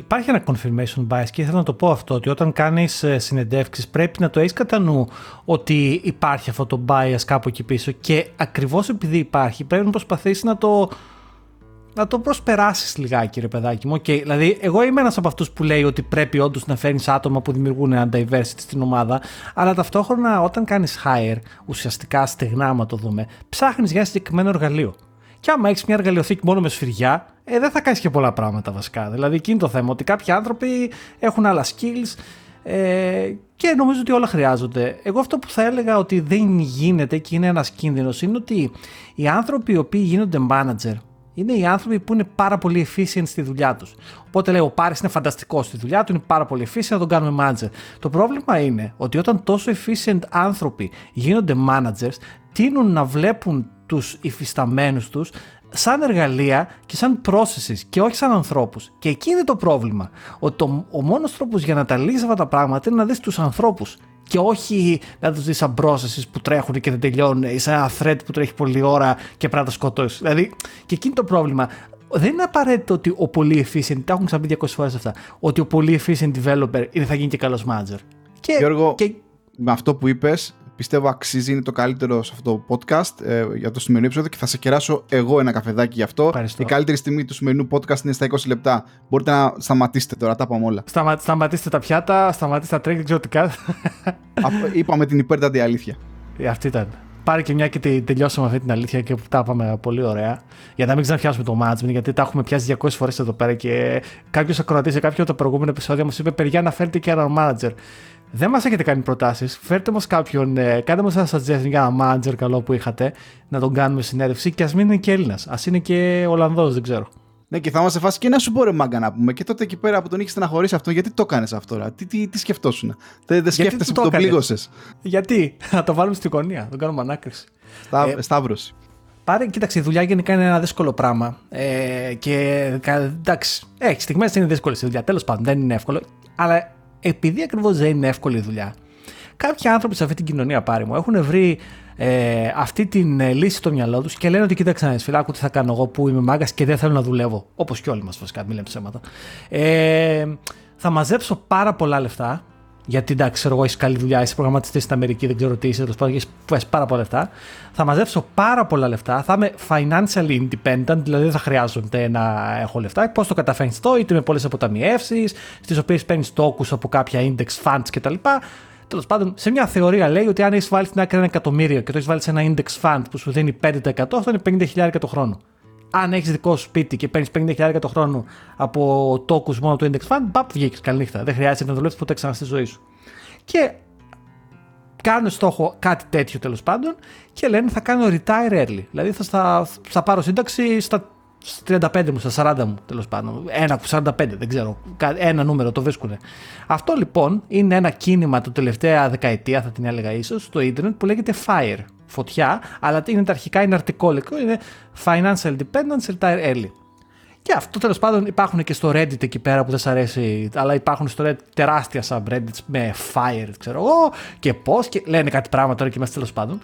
Υπάρχει ένα confirmation bias και ήθελα να το πω αυτό, ότι όταν κάνεις ε, συνεντεύξεις πρέπει να το έχεις κατά νου ότι υπάρχει αυτό το bias κάπου εκεί πίσω και ακριβώς επειδή υπάρχει πρέπει να προσπαθήσεις να το να το προσπεράσεις λιγάκι, ρε παιδάκι μου. Okay, δηλαδή, εγώ είμαι ένας από αυτούς που λέει ότι πρέπει όντως να φέρνεις άτομα που δημιουργούν ένα diversity στην ομάδα, αλλά ταυτόχρονα όταν κάνεις hire, ουσιαστικά στεγνά, άμα το δούμε, ψάχνεις για ένα συγκεκριμένο εργαλείο. Και άμα έχεις μια εργαλειοθήκη μόνο με σφυριά, ε, δεν θα κάνεις και πολλά πράγματα βασικά. Δηλαδή, εκεί είναι το θέμα, ότι κάποιοι άνθρωποι έχουν άλλα skills. Ε, και νομίζω ότι όλα χρειάζονται. Εγώ αυτό που θα έλεγα ότι δεν γίνεται και είναι ένας κίνδυνος είναι ότι οι άνθρωποι οι οποίοι γίνονται manager είναι οι άνθρωποι που είναι πάρα πολύ efficient στη δουλειά τους. Οπότε λέει: Ο Πάρης είναι φανταστικός στη δουλειά του, είναι πάρα πολύ efficient, να τον κάνουμε manager. Το πρόβλημα είναι ότι όταν τόσο efficient άνθρωποι γίνονται managers, τείνουν να βλέπουν τους υφισταμένους τους σαν εργαλεία και σαν processes και όχι σαν ανθρώπους. Και εκεί είναι το πρόβλημα. Ότι το, ο μόνος τρόπος για να τα λύσεις αυτά τα πράγματα είναι να δεις τους ανθρώπους και όχι να τους δεις σαν processes που τρέχουν και δεν τελειώνουν ή σαν ένα thread που τρέχει πολλή ώρα και πρέπει να τα σκοτώσεις. Δηλαδή, και εκεί είναι το πρόβλημα. Δεν είναι απαραίτητο ότι ο πολύ efficient, τα έχουμε ξαναπεί 200 φορές αυτά, ότι ο πολύ efficient developer θα γίνει και καλός manager. Και, Γιώργο, και... με αυτό που είπες, πιστεύω αξίζει, είναι το καλύτερο σε αυτό το podcast ε, για το σημερινό επεισόδιο και θα σε κεράσω εγώ ένα καφεδάκι γι' αυτό. Ευχαριστώ. Η καλύτερη στιγμή του σημερινού podcast είναι στα 20 λεπτά. Μπορείτε να σταματήσετε τώρα, τα είπαμε όλα. Σταμα, σταματήστε τα πιάτα, σταματήστε τα track, δεν ξέρω τι κάνω. Είπαμε την υπέρτατη αλήθεια. Ε, αυτή ήταν. Πάρε και μια και τελειώσαμε αυτή την αλήθεια και τα πάμε πολύ ωραία. Για να μην ξαναπιάσουμε το management, γιατί τα έχουμε πιάσει 200 φορές εδώ πέρα και κάποιος ακροατής σε κάποιο από τα προηγούμενα επεισόδια μας είπε: Παιδιά, να φέρετε και έναν manager δεν μας έχετε κάνει προτάσεις. Φέρτε μας κάποιον, ε, κάντε μας ένα suggestion για ένα manager καλό που είχατε να τον κάνουμε συνέντευξη και ας μην είναι και Έλληνας. Α είναι και Ολλανδός, δεν ξέρω. Ναι, και θα μα σε φάση και να σου πω ρε μάγκα να πούμε. Και τότε εκεί πέρα που τον είχες στεναχωρήσει αυτό, γιατί το έκανε αυτό, ρε; Τι, τι, τι σκεφτόσουν. Δεν, δεν σκέφτεσαι που το πλήγωσες; Γιατί, να το βάλουμε στην γωνία, τον κάνουμε ανάκριση. Στά, ε, σταύρωση. Πάρε, κοίταξε, η δουλειά γενικά είναι ένα δύσκολο πράγμα. Ε, και εντάξει, έχει στιγμές είναι δύσκολη η δουλειά. Τέλος πάντων, δεν είναι εύκολο. Αλλά επειδή ακριβώς δεν είναι εύκολη η δουλειά, κάποιοι άνθρωποι σε αυτή την κοινωνία πάρει μου έχουν βρει ε, αυτή την ε, λύση στο μυαλό τους και λένε ότι κοίταξε να φυλάκου τι θα κάνω εγώ που είμαι μάγκας και δεν θέλω να δουλεύω. Όπως και όλοι μας, βασικά, μην λέμε ψέματα. Ε, θα μαζέψω πάρα πολλά λεφτά γιατί εντάξει, ξέρω εγώ, έχεις καλή δουλειά, είσαι προγραμματιστής στην Αμερική, δεν ξέρω τι είσαι, τέλος πάντων, έχει πάρα πολλά λεφτά. Θα μαζέψω πάρα πολλά λεφτά, θα είμαι financially independent, δηλαδή δεν θα χρειάζονται να έχω λεφτά. Πώς το καταφέρνεις αυτό, είτε με πολλές αποταμιεύσεις, στις οποίες παίρνεις τόκους από κάποια index funds κτλ. Τέλος πάντων, σε μια θεωρία λέει ότι αν έχεις βάλει στην άκρη ένα εκατομμύριο και το έχεις βάλει σε ένα index fund που σου δίνει 5%, αυτό είναι 50.000 το χρόνο αν έχεις δικό σου σπίτι και παίρνεις 50.000 το χρόνο από τόκους μόνο του index fund, παπ, βγήκες. Καληνύχτα. Δεν χρειάζεται να δουλεύει ποτέ ξανά στη ζωή σου. Και κάνουν στόχο κάτι τέτοιο τέλος πάντων και λένε θα κάνω retire early. Δηλαδή θα, θα, θα πάρω σύνταξη στα 35 μου, στα 40 μου τέλος πάντων. Ένα 45, δεν ξέρω. Ένα νούμερο το βρίσκουν. Αυτό λοιπόν είναι ένα κίνημα το τελευταία δεκαετία, θα την έλεγα ίσως, στο ίντερνετ που λέγεται FIRE φωτιά, αλλά είναι τα αρχικά είναι αρτικόλικο, είναι Financial Dependence Retire Early. Και αυτό τέλος πάντων υπάρχουν και στο Reddit εκεί πέρα που δεν σα αρέσει, αλλά υπάρχουν στο Reddit τεράστια subreddits με fire, ξέρω εγώ, και πώ, και λένε κάτι πράγμα τώρα και μέσα τέλος πάντων.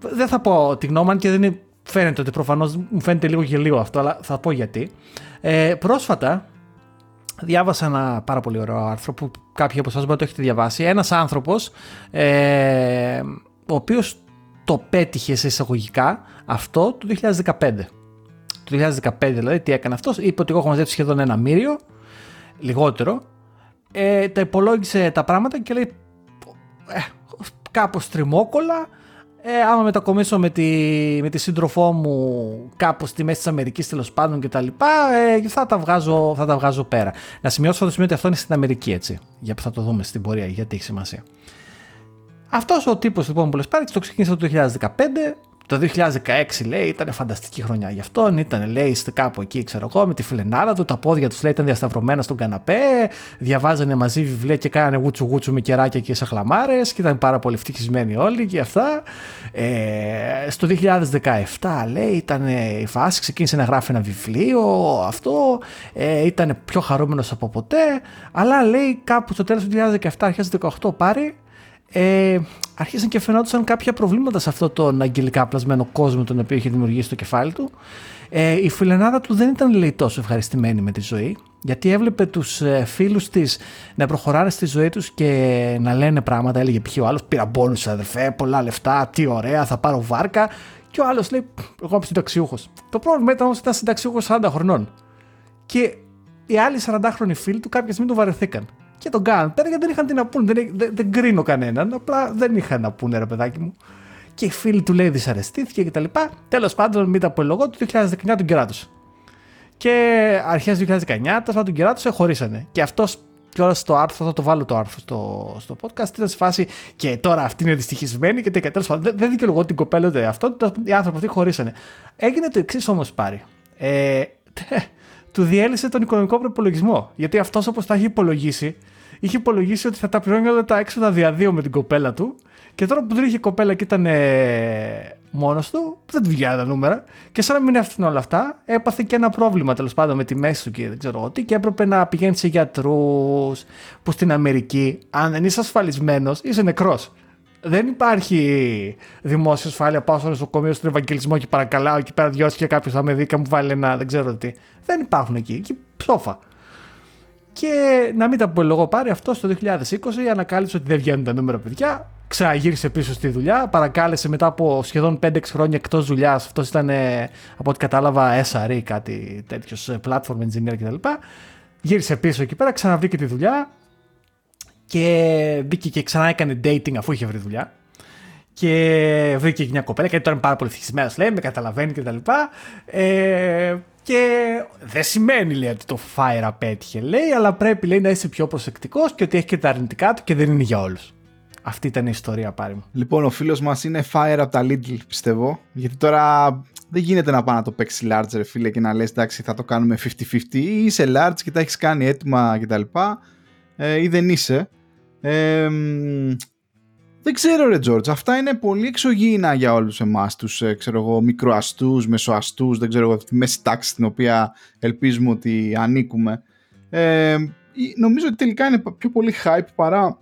Δεν θα πω τη γνώμη και δεν είναι, φαίνεται ότι προφανώς μου φαίνεται λίγο γελίο αυτό, αλλά θα πω γιατί. Ε, πρόσφατα διάβασα ένα πάρα πολύ ωραίο άρθρο που κάποιοι από εσάς μπορεί να το έχετε διαβάσει. Ένας άνθρωπος, ε, ο οποίος το πέτυχε σε εισαγωγικά αυτό το 2015. Το 2015 δηλαδή τι έκανε αυτός, είπε ότι εγώ έχω μαζέψει σχεδόν ένα μύριο, λιγότερο, ε, τα υπολόγισε τα πράγματα και λέει ε, κάπως τριμόκολα, ε, άμα μετακομίσω με τη, με τη σύντροφό μου κάπου στη μέση της Αμερικής τέλος πάντων κτλ. Ε, θα, τα βγάζω, θα τα βγάζω πέρα. Να σημειώσω αυτό το σημείο ότι αυτό είναι στην Αμερική έτσι. Για που θα το δούμε στην πορεία, γιατί έχει σημασία. Αυτός ο τύπος λοιπόν που λες πάρει το ξεκίνησε το 2015. Το 2016 λέει ήταν φανταστική χρονιά για αυτόν. Ήταν λέει κάπου εκεί, ξέρω εγώ, με τη φιλενάρα του. Τα πόδια τους λέει ήταν διασταυρωμένα στον καναπέ. Διαβάζανε μαζί βιβλία και κάνανε γούτσου γούτσου με κεράκια και σαχλαμάρες. Και ήταν πάρα πολύ ευτυχισμένοι όλοι και αυτά. Ε, στο 2017 λέει ήταν η φάση, ξεκίνησε να γράφει ένα βιβλίο. Αυτό ε, ήταν πιο χαρούμενος από ποτέ. Αλλά λέει κάπου στο τέλος του 2017, αρχές 2018 πάρει ε, άρχισαν και φαινόντουσαν κάποια προβλήματα σε αυτόν τον αγγελικά πλασμένο κόσμο τον οποίο είχε δημιουργήσει στο κεφάλι του. Ε, η φιλενάδα του δεν ήταν λέει τόσο ευχαριστημένη με τη ζωή γιατί έβλεπε τους ε, φίλους της να προχωράνε στη ζωή τους και να λένε πράγματα, έλεγε π.χ. ο άλλος πήρα μπόνους αδερφέ, πολλά λεφτά, τι ωραία, θα πάρω βάρκα και ο άλλος λέει εγώ είμαι συνταξιούχος. Το πρόβλημα ήταν όμως ήταν συνταξιούχος 40 χρονών και οι άλλοι 40χρονοι φίλοι του κάποια στιγμή το βαρεθήκαν και τον κάνουν. Πέρα γιατί δεν είχαν τι να πούνε. Δεν, δεν, δεν κρίνω κανέναν. Απλά δεν είχαν να πούνε, ρε παιδάκι μου. Και οι φίλοι του λέει δυσαρεστήθηκε κτλ. Τέλος πάντων, μην τα απολογώ, το 2019 τον κεράτωσε. Και αρχές 2019, τέλος πάντων, τον κεράτωσε, χωρίσανε. Και αυτός κιόλας το άρθρο, θα το βάλω το άρθρο στο, στο podcast. Ήταν σε φάση και τώρα αυτή είναι δυστυχισμένη και τέλος πάντων δεν, δεν δικαιολογώ την κοπέλα ούτε αυτό. Οι άνθρωποι αυτοί χωρίσανε. Έγινε το εξής όμως πάρει. Ε, του διέλυσε τον οικονομικό προπολογισμό. Γιατί αυτός όπως τα έχει υπολογίσει, είχε υπολογίσει ότι θα τα πληρώνει όλα τα έξοδα διαδύο με την κοπέλα του. Και τώρα που δεν είχε κοπέλα και ήταν ε, μόνος του, δεν του βγαίνει τα νούμερα. Και σαν να μην έφτιανε όλα αυτά, έπαθε και ένα πρόβλημα τέλος πάντων με τη μέση του και δεν ξέρω τι. Και έπρεπε να πηγαίνει σε γιατρούς που στην Αμερική, αν δεν είσαι ασφαλισμένος, είσαι νεκρός. Δεν υπάρχει δημόσια ασφάλεια. Πάω στο νοσοκομείο, στον Ευαγγελισμό και παρακαλάω εκεί πέρα διώσει και κάποιος θα με δει και μου βάλει ένα δεν ξέρω τι. Δεν υπάρχουν εκεί. Εκεί ψόφα. Και να μην τα πω λόγο πάρει αυτό το 2020 ανακάλυψε ότι δεν βγαίνουν τα νούμερα παιδιά ξαναγύρισε πίσω στη δουλειά. Παρακάλεσε μετά από σχεδόν 5-6 χρόνια εκτός δουλειάς. Αυτός ήταν, από ό,τι κατάλαβα, SRE, κάτι τέτοιος, ε, platform engineer κτλ. Γύρισε πίσω εκεί πέρα, ξαναβρήκε τη δουλειά και μπήκε και ξανά έκανε dating αφού είχε βρει δουλειά. Και βρήκε μια κοπέλα, γιατί τώρα είναι πάρα πολύ ευτυχισμένος, λέει, με καταλαβαίνει κτλ. Ε, και δεν σημαίνει λέει ότι το fire απέτυχε, λέει, αλλά πρέπει λέει, να είσαι πιο προσεκτικός και ότι έχει και τα αρνητικά του και δεν είναι για όλους. Αυτή ήταν η ιστορία πάρει μου. Λοιπόν, ο φίλος μας είναι fire από τα Lidl, πιστεύω. Γιατί τώρα δεν γίνεται να πάει να το παίξει large, ρε φίλε, και να λες: Εντάξει, θα το κάνουμε 50-50. Ή είσαι large και τα έχεις κάνει έτοιμα κτλ. Ε, ή δεν είσαι. Ε, δεν ξέρω ρε Τζόρτζ, αυτά είναι πολύ εξωγήινα για όλους εμάς τους, ε, ξέρω εγώ, μικροαστούς, μεσοαστούς, δεν ξέρω εγώ, τη μέση τάξη στην οποία ελπίζουμε ότι ανήκουμε. Ε, νομίζω ότι τελικά είναι πιο πολύ hype παρά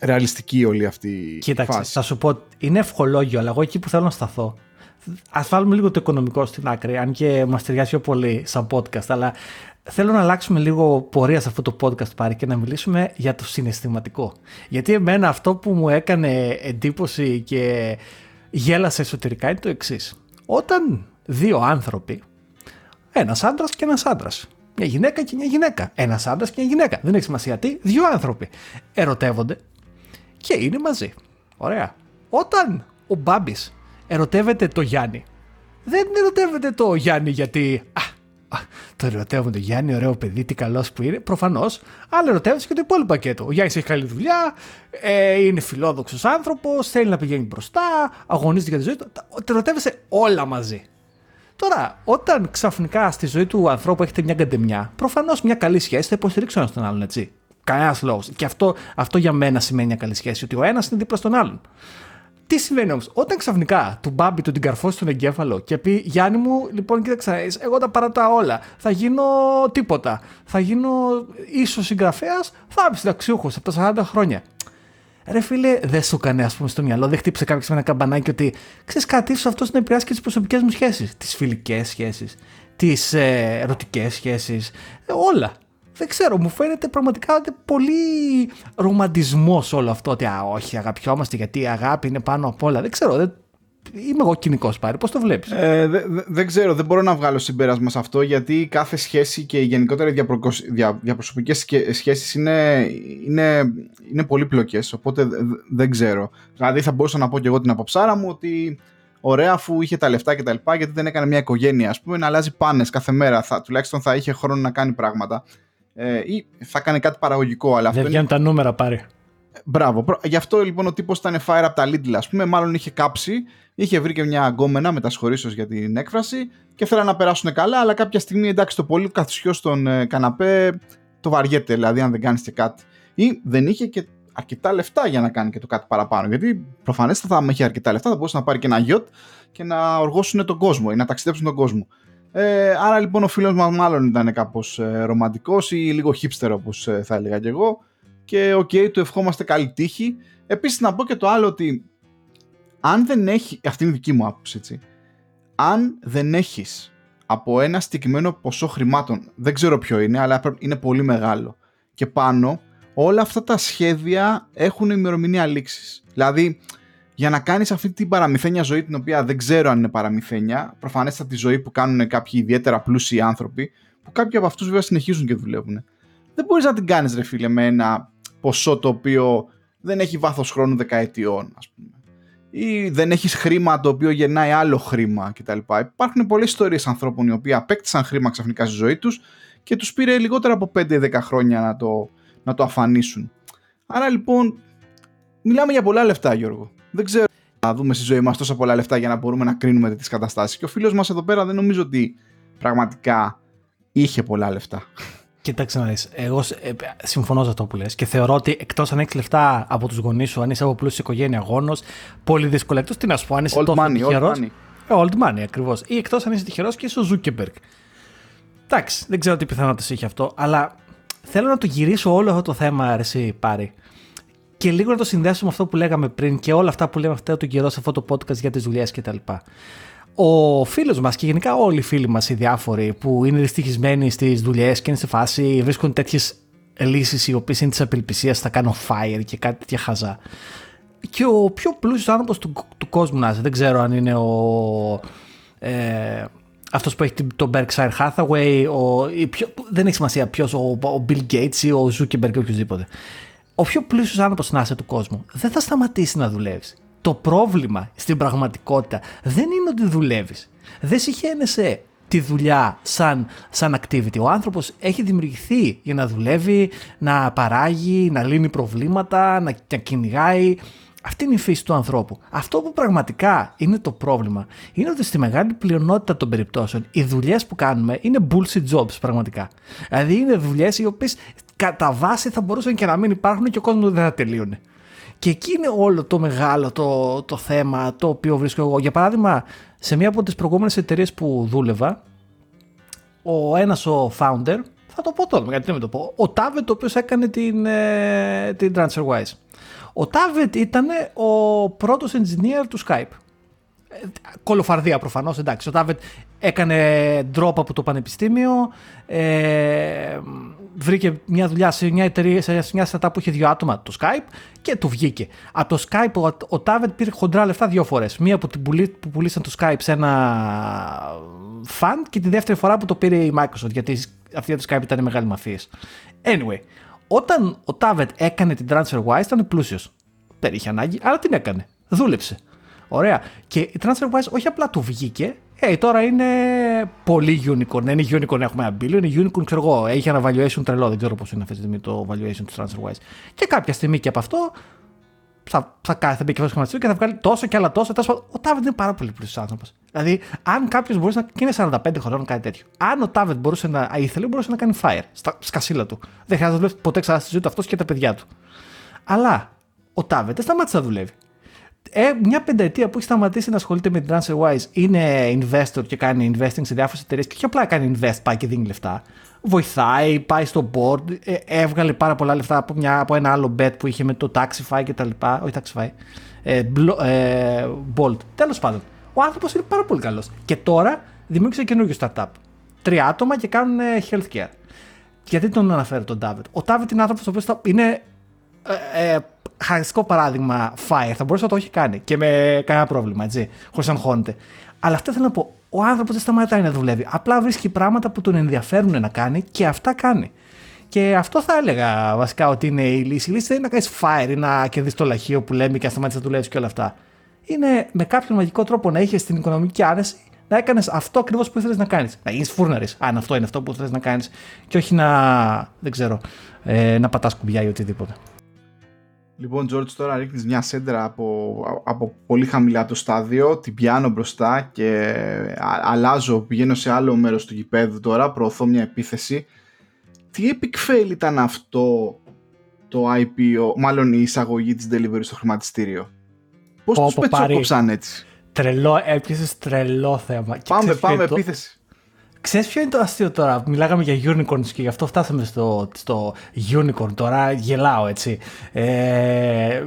ρεαλιστική όλη αυτή η Κοίταξε, φάση. θα σου πω, είναι ευχολόγιο, αλλά εγώ εκεί που θέλω να σταθώ. Α βάλουμε λίγο το οικονομικό στην άκρη, αν και μας ταιριάζει πιο πολύ σαν podcast, αλλά θέλω να αλλάξουμε λίγο πορεία σε αυτό το podcast πάρει και να μιλήσουμε για το συναισθηματικό. Γιατί εμένα αυτό που μου έκανε εντύπωση και γέλασε εσωτερικά είναι το εξής. Όταν δύο άνθρωποι, ένας άντρας και ένας άντρας, μια γυναίκα και μια γυναίκα, ένας άντρας και μια γυναίκα, δεν έχει σημασία τι, δύο άνθρωποι ερωτεύονται και είναι μαζί. Ωραία. Όταν ο Μπάμπης ερωτεύεται το Γιάννη, δεν ερωτεύεται το Γιάννη γιατί. Α, α το ερωτεύουν το Γιάννη, ωραίο παιδί, τι καλός που είναι. Προφανώς, αλλά ερωτεύεται και το υπόλοιπο πακέτο. Ο Γιάννης έχει καλή δουλειά, ε, είναι φιλόδοξος άνθρωπος, θέλει να πηγαίνει μπροστά, αγωνίζεται για τη ζωή του. Τα ερωτεύεσαι όλα μαζί. Τώρα, όταν ξαφνικά στη ζωή του ανθρώπου έχετε μια καντεμιά, προφανώς μια καλή σχέση θα υποστηρίξει ο ένα τον άλλον, έτσι. Κανένας λόγος. Και αυτό, αυτό για μένα σημαίνει μια καλή σχέση. Ότι ο ένας είναι δίπλα στον άλλον. Τι συμβαίνει όμως, όταν ξαφνικά του μπάμπι του την καρφώσει στον εγκέφαλο και πει Γιάννη μου, λοιπόν, κοίταξα, εγώ τα παρατάω όλα. Θα γίνω τίποτα. Θα γίνω ίσω συγγραφέα, θα είμαι συνταξιούχο από τα 40 χρόνια. Ρε φίλε, δεν σου έκανε ας πούμε στο μυαλό, δεν χτύπησε κάποιος με ένα καμπανάκι ότι ξέρεις κάτι, ίσως αυτός να επηρεάσει και τις προσωπικές μου σχέσεις. Τις φιλικές σχέσεις, τις ε, ερωτικές σχέσεις, ε, όλα δεν ξέρω, μου φαίνεται πραγματικά πολύ ρομαντισμός όλο αυτό. Ότι α, όχι, αγαπιόμαστε γιατί η αγάπη είναι πάνω απ' όλα. Δεν ξέρω, δεν, Είμαι εγώ κοινικός πάρει. Πώς το βλέπεις; Ε, δεν ξέρω, δεν μπορώ να βγάλω συμπέρασμα σε αυτό γιατί κάθε σχέση και οι γενικότερα δια, διαπροσωπικές σχέσεις είναι, είναι, είναι πολύπλοκε. Οπότε δεν ξέρω. Δηλαδή θα μπορούσα να πω και εγώ την αποψάρα μου ότι ωραία αφού είχε τα λεφτά και τα λοιπά γιατί δεν έκανε μια οικογένεια ας πούμε να αλλάζει πάνες κάθε μέρα. Θα, τουλάχιστον θα είχε χρόνο να κάνει πράγματα ε, ή θα κάνει κάτι παραγωγικό. Αλλά Δεν βγαίνουν τα νούμερα πάρει. Μπράβο. Γι' αυτό λοιπόν ο τύπος ήταν fire από τα Lidl, ας πούμε. Μάλλον είχε κάψει, είχε βρει και μια αγκόμενα, μετασχωρήσεω για την έκφραση, και θέλανε να περάσουν καλά. Αλλά κάποια στιγμή, εντάξει, το πολύ καθισιό στον ε, καναπέ το βαριέται, δηλαδή αν δεν κάνεις και κάτι. Ή δεν είχε και αρκετά λεφτά για να κάνει και το κάτι παραπάνω. Γιατί προφανέστατα, αν είχε αρκετά λεφτά, θα μπορούσε να πάρει και ένα γιοτ και να οργώσουν τον κόσμο ή να ταξιδέψουν τον κόσμο. Ε, άρα λοιπόν ο φίλος μας μάλλον ήταν κάπως ε, ρομαντικός ή λίγο hipster όπως ε, θα έλεγα και εγώ και OK, okay, του ευχόμαστε καλή τύχη. Επίσης να πω και το άλλο ότι αν δεν έχει, αυτή είναι η δική μου άποψη έτσι, αν δεν έχεις από ένα συγκεκριμένο ποσό χρημάτων, δεν ξέρω ποιο είναι, αλλά είναι πολύ μεγάλο και πάνω, όλα αυτά τα σχέδια έχουν ημερομηνία λήξης. Δηλαδή, για να κάνεις αυτή την παραμυθένια ζωή, την οποία δεν ξέρω αν είναι παραμυθένια, προφανέστατα τη ζωή που κάνουν κάποιοι ιδιαίτερα πλούσιοι άνθρωποι, που κάποιοι από αυτούς βέβαια συνεχίζουν και δουλεύουν. Δεν μπορείς να την κάνεις, ρε φίλε, με ένα ποσό το οποίο δεν έχει βάθος χρόνου δεκαετιών, ας πούμε. Ή δεν έχεις χρήμα το οποίο γεννάει άλλο χρήμα κτλ. Υπάρχουν πολλές ιστορίες ανθρώπων οι οποίοι απέκτησαν χρήμα ξαφνικά στη ζωή τους και τους πήρε λιγότερα από 5-10 χρόνια να το, να το αφανίσουν. Άρα λοιπόν, μιλάμε για πολλά λεφτά, Γιώργο. Δεν ξέρω να δούμε στη ζωή μας τόσα πολλά λεφτά για να μπορούμε να κρίνουμε τις καταστάσεις. Και ο φίλος μας εδώ πέρα δεν νομίζω ότι πραγματικά είχε πολλά λεφτά. Κοίταξε να δεις, εγώ ε, συμφωνώ σε αυτό που λες και θεωρώ ότι εκτός αν έχεις λεφτά από τους γονείς σου, αν είσαι από πλούσια οικογένεια γόνος, πολύ δύσκολο. Εκτός τι να σου πω, αν είσαι τόσο money, τυχερός. Old money. Old money ακριβώς. Ή εκτός αν είσαι τυχερός και είσαι ο Ζούκερμπεργκ. Εντάξει, δεν ξέρω τι πιθανότητες έχει αυτό, αλλά θέλω να το γυρίσω όλο αυτό το θέμα, αρέσει πάρει. Και λίγο να το συνδέσω με αυτό που λέγαμε πριν και όλα αυτά που λέμε αυτό τον καιρό σε αυτό το podcast για τις δουλειές κτλ ο φίλος μας και γενικά όλοι οι φίλοι μας οι διάφοροι που είναι δυστυχισμένοι στις δουλειές και είναι σε φάση βρίσκουν τέτοιες λύσεις οι οποίες είναι της απελπισίας, θα κάνω fire και κάτι τέτοια χαζά. Και ο πιο πλούσιος άνθρωπος του, του κόσμου να δεν ξέρω αν είναι ο. Ε, αυτός που έχει το Berkshire Hathaway, ο, πιο, δεν έχει σημασία ποιος, ο, ο Bill Gates ή ο Zuckerberg ή οποιοδήποτε. Ο πιο πλούσιος άνθρωπος να είσαι του κόσμου δεν θα σταματήσει να δουλεύει το πρόβλημα στην πραγματικότητα δεν είναι ότι δουλεύεις. Δεν συχαίνεσαι τη δουλειά σαν, σαν activity. Ο άνθρωπος έχει δημιουργηθεί για να δουλεύει, να παράγει, να λύνει προβλήματα, να, να κυνηγάει. Αυτή είναι η φύση του ανθρώπου. Αυτό που πραγματικά είναι το πρόβλημα είναι ότι στη μεγάλη πλειονότητα των περιπτώσεων οι δουλειές που κάνουμε είναι bullshit jobs πραγματικά. Δηλαδή είναι δουλειές οι οποίες κατά βάση θα μπορούσαν και να μην υπάρχουν και ο κόσμος δεν θα τελείωνε. Και εκεί είναι όλο το μεγάλο το, το θέμα το οποίο βρίσκω εγώ. Για παράδειγμα, σε μία από τις προηγούμενες εταιρείες που δούλευα, ο ένας ο founder, θα το πω τώρα, γιατί δεν με το πω, ο Τάβετ ο οποίος έκανε την, ε, την TransferWise. Ο Τάβετ ήταν ο πρώτος engineer του Skype. Ε, κολοφαρδία προφανώς, εντάξει. Ο Τάβετ έκανε drop από το πανεπιστήμιο, ε, βρήκε μια δουλειά σε μια εταιρεία, σε μια startup που είχε δύο άτομα, το Skype, και του βγήκε. Από το Skype ο, ο Tavet πήρε χοντρά λεφτά δύο φορές. Μία που, την πουλή, που πουλήσαν το Skype σε ένα fund και τη δεύτερη φορά που το πήρε η Microsoft, γιατί αυτή το Skype ήταν μεγάλη μαφίες. Anyway, όταν ο Tavet έκανε την TransferWise ήταν πλούσιος. Δεν είχε ανάγκη, αλλά την έκανε. Δούλεψε. Ωραία. Και η TransferWise όχι απλά του βγήκε, ε, τώρα είναι πολύ unicorn. Δεν είναι unicorn, έχουμε ένα billion, είναι unicorn, ξέρω εγώ. Έχει ένα valuation τρελό. Δεν ξέρω πώς είναι αυτή τη στιγμή το valuation του TransferWise. Και κάποια στιγμή και από αυτό θα, θα, θα, θα μπει και αυτός και θα βγάλει τόσο και άλλα τόσο. Ο Τάβετ είναι πάρα πολύ πλούσιος άνθρωπος. Δηλαδή, αν κάποιος μπορούσε να. και είναι 45 χρονών κάτι τέτοιο. Αν ο Τάβετ μπορούσε να. ήθελε, μπορούσε να κάνει fire στα σκασίλα του. Δεν χρειάζεται να δουλεύει ποτέ ξανά στη ζωή του αυτός και τα παιδιά του. Αλλά ο Τάβετ δεν σταμάτησε να δουλεύει ε, μια πενταετία που έχει σταματήσει να ασχολείται με την TransferWise είναι investor και κάνει investing σε διάφορες εταιρείες και όχι απλά κάνει invest, πάει και δίνει λεφτά. Βοηθάει, πάει στο board, ε, έβγαλε πάρα πολλά λεφτά από, μια, από ένα άλλο bet που είχε με το Taxify και τα λοιπά. Όχι Taxify. Ε, ε, Bolt. Τέλος πάντων. Ο άνθρωπος είναι πάρα πολύ καλός. Και τώρα δημιούργησε καινούργιο startup. Τρία άτομα και κάνουν healthcare. Γιατί τον αναφέρω τον David. Ο David είναι άνθρωπος ο οποίος είναι ε, ε, χαριστικό παράδειγμα fire. Θα μπορούσε να το έχει κάνει και με κανένα πρόβλημα, έτσι, χωρίς να αγχώνεται. Αλλά αυτό θέλω να πω. Ο άνθρωπος δεν σταματάει να δουλεύει. Απλά βρίσκει πράγματα που τον ενδιαφέρουν να κάνει και αυτά κάνει. Και αυτό θα έλεγα βασικά ότι είναι η λύση. Η λύση δεν είναι να κάνεις fire ή να κερδίσεις το λαχείο που λέμε και να σταματήσεις να δουλεύεις και όλα αυτά. Είναι με κάποιο μαγικό τρόπο να είχες την οικονομική άνεση να έκανες αυτό ακριβώς που ήθελες να κάνεις. Να γίνεις φούρναρης, αν αυτό είναι αυτό που ήθελε να κάνεις, και όχι να, δεν ξέρω, ε, να πατάς κουμπιά ή οτιδήποτε. Λοιπόν, George, τώρα ρίχνεις μια σέντρα από, από πολύ χαμηλά το στάδιο, την πιάνω μπροστά και αλλάζω, πηγαίνω σε άλλο μέρος του γηπέδου τώρα, προωθώ μια επίθεση. Τι epic fail ήταν αυτό το IPO, μάλλον η εισαγωγή της delivery στο χρηματιστήριο; Πώς Πω, τους πετσόκοψαν έτσι; Τρελό, έπιασες τρελό θέμα. Πάμε, πάμε, επίθεση. Ξέρεις ποιο είναι το αστείο τώρα, μιλάγαμε για unicorns και γι' αυτό φτάσαμε στο, στο unicorn, τώρα γελάω έτσι. Ε,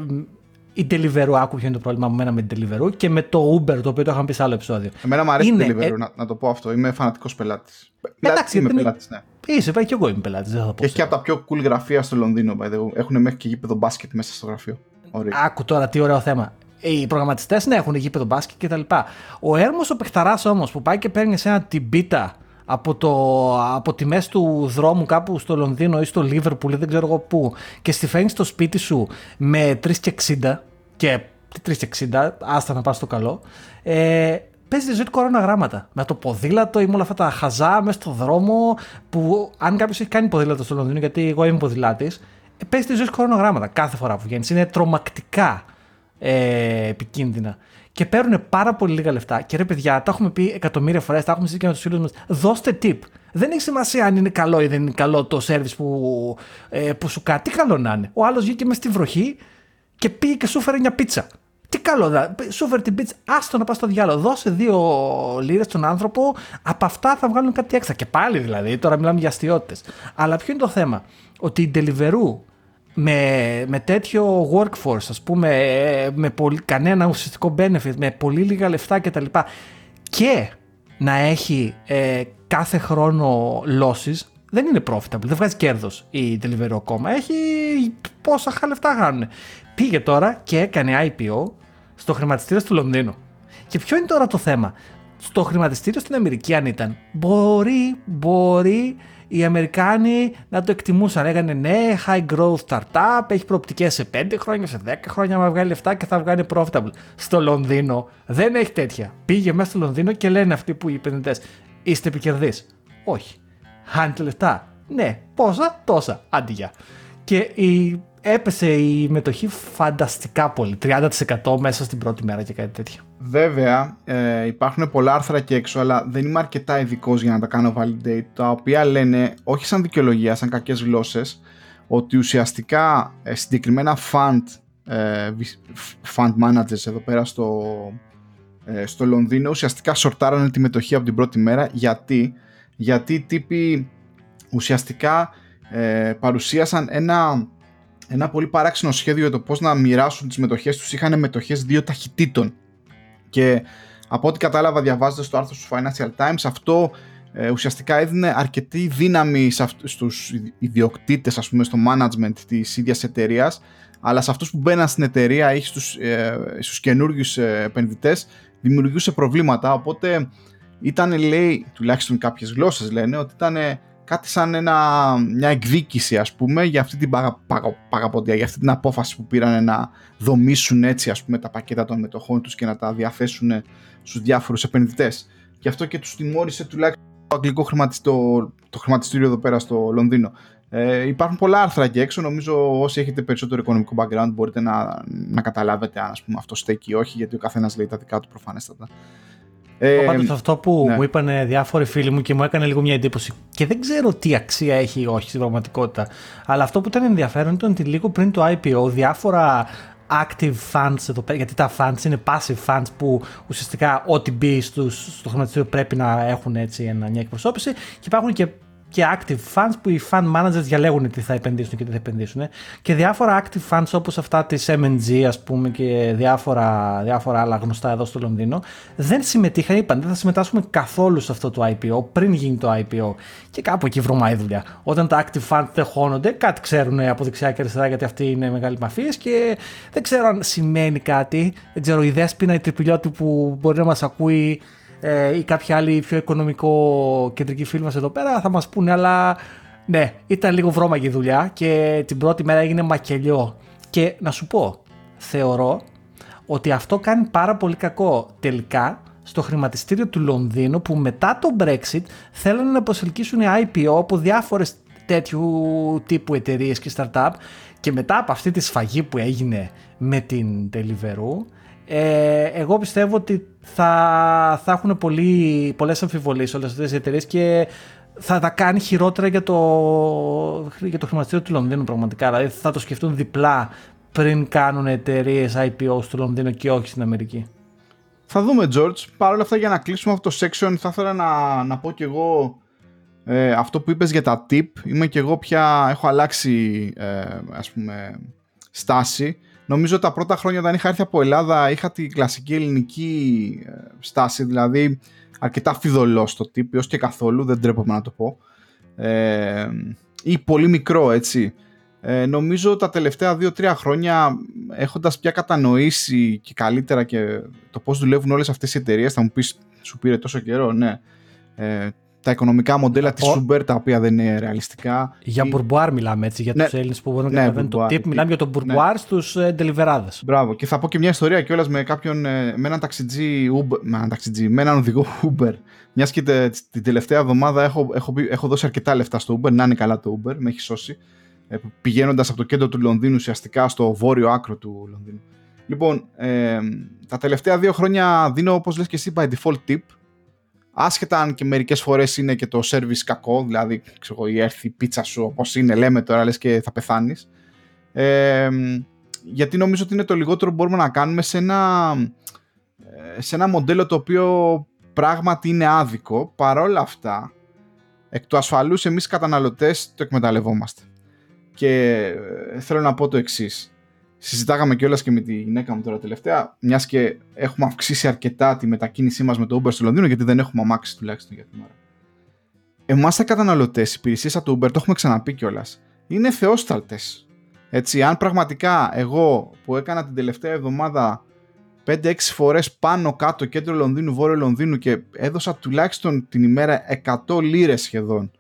η Deliveroo, άκου ποιο είναι το πρόβλημα μου μένα με την Deliveroo και με το Uber, το οποίο το είχαμε πει σε άλλο επεισόδιο. Εμένα μου αρέσει είναι, η Deliveroo, ε... να, να, το πω αυτό, είμαι φανατικός πελάτης. Εντάξει, είμαι πελάτης, ναι. Είσαι, πάει και εγώ είμαι πελάτης, δεν θα πω. Έχει και από τα πιο cool γραφεία στο Λονδίνο, έχουν μέχρι και γήπεδο μπάσκετ μέσα στο γραφείο. Ωραία. Άκου τώρα τι ωραίο θέμα οι προγραμματιστές ναι, έχουν γήπεδο μπάσκετ κτλ. Ο Έρμος ο παιχταράς όμως που πάει και παίρνει σε ένα τιμπίτα από, το, από τη μέση του δρόμου κάπου στο Λονδίνο ή στο Λίβερπουλ, δεν ξέρω εγώ πού, και στη φέρνει στο σπίτι σου με 3,60 και 3,60, άστα να πας στο καλό, ε, παίζεις τη ζωή του κορώνα γράμματα. Με το ποδήλατο ή με όλα αυτά τα χαζά μέσα στο δρόμο που αν κάποιος έχει κάνει ποδήλατο στο Λονδίνο, γιατί εγώ είμαι ποδηλάτης, παίζεις τη ζωή χρονογράμματα κάθε φορά που βγαίνεις. Είναι τρομακτικά ε, επικίνδυνα. Και παίρνουν πάρα πολύ λίγα λεφτά. Και ρε παιδιά, τα έχουμε πει εκατομμύρια φορές, τα έχουμε συζητήσει και με τους φίλους μας. Δώστε tip. Δεν έχει σημασία αν είναι καλό ή δεν είναι καλό το service που, ε, που σου κάνει. Τι καλό να είναι. Ο άλλος βγήκε μες στη βροχή και πήγε και σου έφερε μια πίτσα. Τι καλό, δα. σου έφερε την πίτσα, άστο να πας στο διάλογο. Δώσε δύο λίρες στον άνθρωπο, από αυτά θα βγάλουν κάτι έξtra. Και πάλι δηλαδή, τώρα μιλάμε για αστείωτες. Αλλά ποιο είναι το θέμα, ότι η Deliveroo με, με τέτοιο workforce, ας πούμε, με πολύ, κανένα ουσιαστικό benefit, με πολύ λίγα λεφτά κτλ. Και, και να έχει ε, κάθε χρόνο losses, δεν είναι profitable, δεν βγάζει κέρδος η Deliveroo ακόμα. Έχει πόσα λεφτά χάνουν. Πήγε τώρα και έκανε IPO στο χρηματιστήριο του Λονδίνου. Και ποιο είναι τώρα το θέμα; Στο χρηματιστήριο στην Αμερική αν ήταν, μπορεί, μπορεί οι Αμερικάνοι να το εκτιμούσαν. Έγανε ναι, high growth startup, έχει προοπτικές σε 5 χρόνια, σε 10 χρόνια, μα βγάλει λεφτά και θα βγάλει profitable. Στο Λονδίνο δεν έχει τέτοια. Πήγε μέσα στο Λονδίνο και λένε αυτοί που οι επενδυτές, είστε επικερδείς. Όχι. Χάνετε λεφτά. Ναι, πόσα, τόσα. Αντιγεια. Και η, έπεσε η μετοχή φανταστικά πολύ. 30% μέσα στην πρώτη μέρα και κάτι τέτοιο. Βέβαια, ε, υπάρχουν πολλά άρθρα και έξω, αλλά δεν είμαι αρκετά ειδικός για να τα κάνω validate, τα οποία λένε, όχι σαν δικαιολογία, σαν κακές γλώσσες, ότι ουσιαστικά ε, συγκεκριμένα fund, ε, fund managers εδώ πέρα στο, ε, στο Λονδίνο ουσιαστικά σορτάρανε τη μετοχή από την πρώτη μέρα. Γιατί, γιατί οι τύποι ουσιαστικά ε, παρουσίασαν ένα, ένα πολύ παράξενο σχέδιο για το πώς να μοιράσουν τις μετοχές τους. Είχαν μετοχές δύο ταχυτήτων και από ό,τι κατάλαβα διαβάζοντας το άρθρο του Financial Times αυτό ε, ουσιαστικά έδινε αρκετή δύναμη σε αυτούς, στους ιδιοκτήτες ας πούμε στο management της ίδιας εταιρείας, αλλά σε αυτούς που μπαίναν στην εταιρεία ή στους, ε, στους καινούργιους ε, επενδυτές δημιουργούσε προβλήματα οπότε ήταν λέει τουλάχιστον κάποιες γλώσσες λένε ότι ήταν κάτι σαν ένα, μια εκδίκηση ας πούμε για αυτή την παρα, παραποντία, για αυτή την απόφαση που πήραν να δομήσουν έτσι ας πούμε τα πακέτα των μετοχών τους και να τα διαθέσουν στους διάφορους επενδυτές. Και αυτό και τους τιμώρησε τουλάχιστον το αγγλικό χρηματιστήριο, το χρηματιστήριο εδώ πέρα στο Λονδίνο. Ε, υπάρχουν πολλά άρθρα εκεί έξω. Νομίζω όσοι έχετε περισσότερο οικονομικό background μπορείτε να, να καταλάβετε αν ας πούμε, αυτό στέκει ή όχι, γιατί ο καθένας λέει τα δικά του προφανέστατα. Ε, Πάντως αυτό που ναι. μου είπαν διάφοροι φίλοι μου και μου έκανε λίγο μια εντύπωση και δεν ξέρω τι αξία έχει ή όχι στην πραγματικότητα αλλά αυτό που ήταν ενδιαφέρον ήταν ότι λίγο πριν το IPO διάφορα active funds εδώ πέρα, γιατί τα funds είναι passive funds που ουσιαστικά ό,τι μπει στους, στο χρηματιστήριο πρέπει να έχουν έτσι μια εκπροσώπηση και υπάρχουν και και active funds που οι fund managers διαλέγουν τι θα επενδύσουν και τι θα επενδύσουν. Και διάφορα active funds όπως αυτά της M&G ας πούμε και διάφορα, διάφορα άλλα γνωστά εδώ στο Λονδίνο δεν συμμετείχαν, είπαν δεν θα συμμετάσχουμε καθόλου σε αυτό το IPO πριν γίνει το IPO. Και κάπου εκεί βρωμάει η δουλειά. Όταν τα active funds δεν χώνονται, κάτι ξέρουν από δεξιά και αριστερά γιατί αυτοί είναι μεγάλοι μαφίες και δεν ξέρω αν σημαίνει κάτι. Δεν ξέρω, η δέσποινα, η τρυπηλιώτη που μπορεί να μας ακούει ε, ή κάποια άλλη πιο οικονομικό κεντρική φίλη μας εδώ πέρα θα μας πούνε αλλά ναι ήταν λίγο βρώμαγη δουλειά και την πρώτη μέρα έγινε μακελιό. Και να σου πω θεωρώ ότι αυτό κάνει πάρα πολύ κακό τελικά στο χρηματιστήριο του Λονδίνου που μετά το Brexit θέλουν να προσελκύσουν IPO από διάφορες τέτοιου τύπου εταιρείες και startup και μετά από αυτή τη σφαγή που έγινε με την Deliveroo ε, εγώ πιστεύω ότι θα, θα έχουν πολύ, πολλές αμφιβολίες όλες αυτές οι εταιρείες και θα τα κάνει χειρότερα για το, για το χρηματιστήριο του Λονδίνου πραγματικά. Δηλαδή θα το σκεφτούν διπλά πριν κάνουν εταιρείες IPO στο Λονδίνο και όχι στην Αμερική. Θα δούμε, George. Παρ' όλα αυτά, για να κλείσουμε αυτό το section, θα ήθελα να, να πω κι εγώ ε, αυτό που είπες για τα tip. Είμαι κι εγώ πια, έχω αλλάξει, ε, ας πούμε, στάση. Νομίζω τα πρώτα χρόνια όταν είχα έρθει από Ελλάδα είχα την κλασική ελληνική ε, στάση, δηλαδή αρκετά φιδωλό στο τύπο, ως και καθόλου, δεν τρέπομαι να το πω. Ε, ή πολύ μικρό, έτσι. Ε, νομίζω τα τελευταία 2-3 χρόνια έχοντας πια κατανοήσει και καλύτερα και το πώς δουλεύουν όλες αυτές οι εταιρείες, θα μου πεις σου πήρε τόσο καιρό, ναι. Ε, τα οικονομικά μοντέλα της Uber τα οποία δεν είναι ρεαλιστικά. Για μπουρμπουάρ μιλάμε έτσι, για ναι, τους Έλληνες που μπορούν να ναι, καταλαβαίνουν το tip. Μιλάμε για τον μπουρμπουάρ ναι. στους ε, Μπράβο. Και θα πω και μια ιστορία κιόλας με κάποιον, ε, με έναν ταξιτζή Uber, με έναν, ταξιτζή, με έναν οδηγό Uber. Μιας και την τελευταία εβδομάδα έχω, έχω, έχω δώσει αρκετά λεφτά στο Uber, να είναι καλά το Uber, με έχει σώσει. ε, πηγαίνοντας από το κέντρο του Λονδίνου ουσιαστικά στο βόρειο άκρο του Λονδίνου. Λοιπόν, ε, τα τελευταία δύο χρόνια δίνω όπως λες και εσύ by default tip άσχετα αν και μερικές φορές είναι και το service κακό δηλαδή ξέρω, η έρθει η πίτσα σου όπως είναι λέμε τώρα λες και θα πεθάνεις. Ε, γιατί νομίζω ότι είναι το λιγότερο που μπορούμε να κάνουμε σε ένα, ε, σε ένα μοντέλο το οποίο πράγματι είναι άδικο. Παρόλα αυτά εκ του ασφαλούς εμείς καταναλωτές το εκμεταλλευόμαστε. Και ε, θέλω να πω το εξής. Συζητάγαμε κιόλας και με τη γυναίκα μου τώρα τελευταία, μιας και έχουμε αυξήσει αρκετά τη μετακίνησή μας με το Uber στο Λονδίνο, γιατί δεν έχουμε αμάξει τουλάχιστον για την ώρα. Εμάς, τα καταναλωτές, οι υπηρεσίες από το Uber, το έχουμε ξαναπεί κιόλας, είναι θεόσταλτες. Έτσι, αν πραγματικά εγώ που έκανα την τελευταία εβδομάδα 5-6 φορές πάνω κάτω κέντρο Λονδίνου, βόρειο Λονδίνου και έδωσα τουλάχιστον την ημέρα 100 λίρες σχεδόν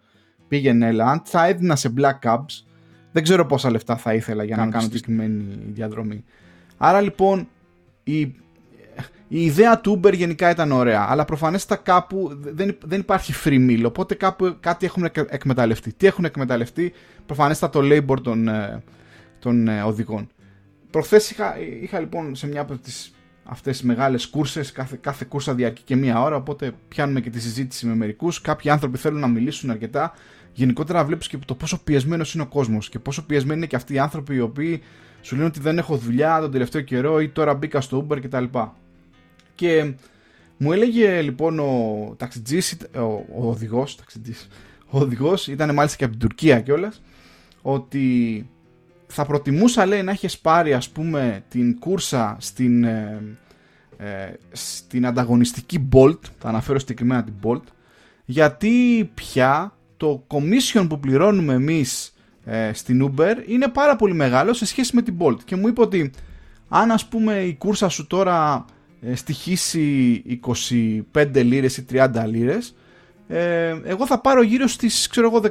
πήγαινε έλα, αν θα έδινα σε black cabs δεν ξέρω πόσα λεφτά θα ήθελα για να κάνω τη συγκεκριμένη διαδρομή. Άρα λοιπόν η, η ιδέα του Uber γενικά ήταν ωραία, αλλά προφανέστα κάπου δεν, δεν υπάρχει free meal, οπότε κάπου κάτι έχουν εκμεταλλευτεί. Τι έχουν εκμεταλλευτεί, προφανέστα το labor των, ε, των ε, οδηγών. Προχθές είχα, είχα λοιπόν σε μια από τις αυτές τις μεγάλες κούρσες, κάθε, κάθε κούρσα διαρκεί και μία ώρα, οπότε πιάνουμε και τη συζήτηση με μερικούς. Κάποιοι άνθρωποι θέλουν να μιλήσουν αρκετά, γενικότερα βλέπεις και το πόσο πιεσμένος είναι ο κόσμος και πόσο πιεσμένοι είναι και αυτοί οι άνθρωποι οι οποίοι σου λένε ότι δεν έχω δουλειά τον τελευταίο καιρό ή τώρα μπήκα στο Uber κτλ. Και μου έλεγε λοιπόν ο ταξιτζής, ο, ο οδηγός, ο οδηγός ήταν μάλιστα και από την Τουρκία κιόλας, ότι θα προτιμούσα λέει να έχεις πάρει ας πούμε την κούρσα στην, ε, ε, στην ανταγωνιστική Bolt, θα αναφέρω συγκεκριμένα την Bolt, γιατί πια το commission που πληρώνουμε εμείς ε, στην Uber είναι πάρα πολύ μεγάλο σε σχέση με την Bolt. Και μου είπε ότι αν ας πούμε η κούρσα σου τώρα ε, στοιχήσει 25 λίρες ή 30 λίρες ε, εγώ θα πάρω γύρω στις ξέρω εγώ